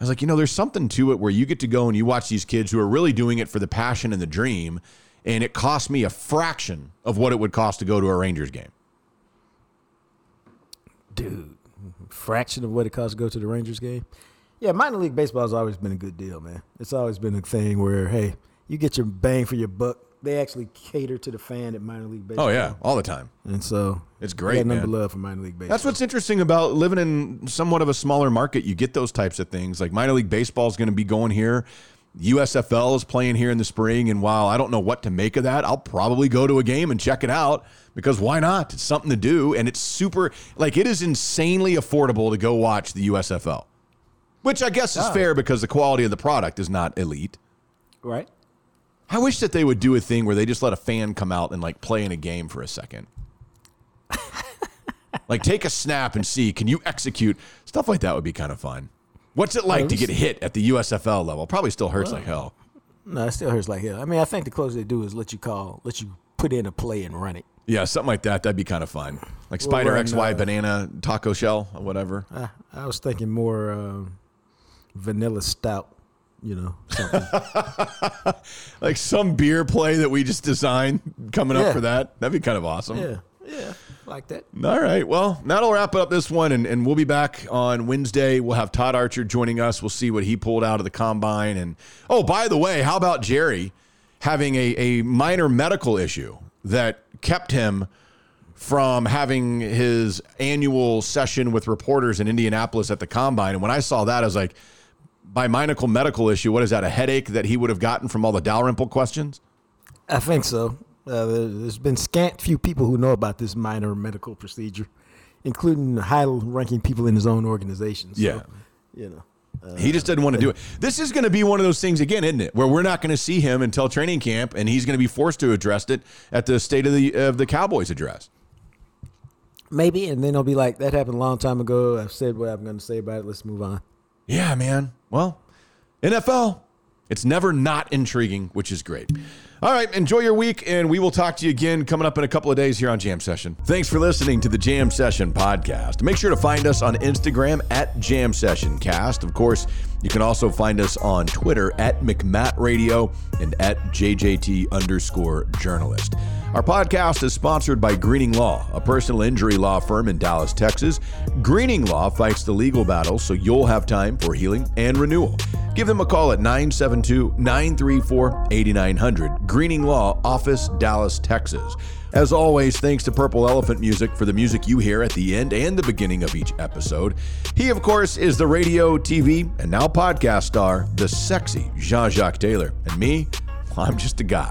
I was like, you know, there's something to it where you get to go and you watch these kids who are really doing it for the passion and the dream, and it cost me a fraction of what it would cost to go to a Rangers game. Dude, fraction of what it costs to go to the Rangers game. Yeah, minor league baseball has always been a good deal, man. It's always been a thing where, hey, you get your bang for your buck. They actually cater to the fan at minor league baseball. Oh yeah, all the time. and so It's I great, got nothing man. but love for minor league baseball. That's what's interesting about living in somewhat of a smaller market. You get those types of things. Like minor league baseball is going to be going here. USFL is playing here in the spring, and while I don't know what to make of that, I'll probably go to a game and check it out because why not? It's something to do, and it's super. Like it is insanely affordable to go watch the USFL, which I guess is ah. fair because the quality of the product is not elite. right. I wish that they would do a thing where they just let a fan come out and like play in a game for a second. <laughs> like take a snap and see can you execute stuff like that would be kind of fun. What's it like to get hit at the USFL level? Probably still hurts like hell. No, it still hurts like hell. I mean, I think the closest they do is let you call, let you put in a play and run it. Yeah, something like that. That'd be kind of fun. Like We'll Spider XY uh, banana taco shell or whatever. I, I was thinking more um, vanilla stout, you know, <laughs> something. Like some beer play that we just designed coming up for that. That'd be kind of awesome. yeah, yeah, like that. All right. Well, that'll wrap up this one, and, and we'll be back on Wednesday. We'll have Todd Archer joining us. We'll see what he pulled out of the combine. And oh, by the way, how about Jerry having a, a minor medical issue that kept him from having his annual session with reporters in Indianapolis at the combine? And when I saw that, I was like, by minor medical issue, what is that? A headache that he would have gotten from all the Dalrymple questions? I think so. Uh, there- there's been scant few people who know about this minor medical procedure, including high-ranking people in his own organization. So, Yeah. you know. He just doesn't want to do it. This is going to be one of those things again, isn't it? Where we're not going to see him until training camp, and he's going to be forced to address it at the state of the of the Cowboys address. Maybe, and then they'll be like, "That happened a long time ago. I've said what I'm going to say about it. Let's move on." Yeah, man. Well, NFL, it's never not intriguing, which is great. All right, enjoy your week, and we will talk to you again coming up in a couple of days here on Jam Session. Thanks for listening to the Jam Session podcast. Make sure to find us on Instagram at Jam Session Cast. Of course, you can also find us on Twitter at McMatt Radio and at JJT underscore journalist. Our podcast is sponsored by Greening Law, a personal injury law firm in Dallas, Texas. Greening Law fights the legal battle so you'll have time for healing and renewal. Give them a call at 972 934 8900. Greening Law Office, Dallas, Texas. As always, thanks to Purple Elephant Music for the music you hear at the end and the beginning of each episode. He, of course, is the radio, TV, and now podcast star, the sexy Jean Jacques Taylor. And me, well, <laughs> I'm just a guy,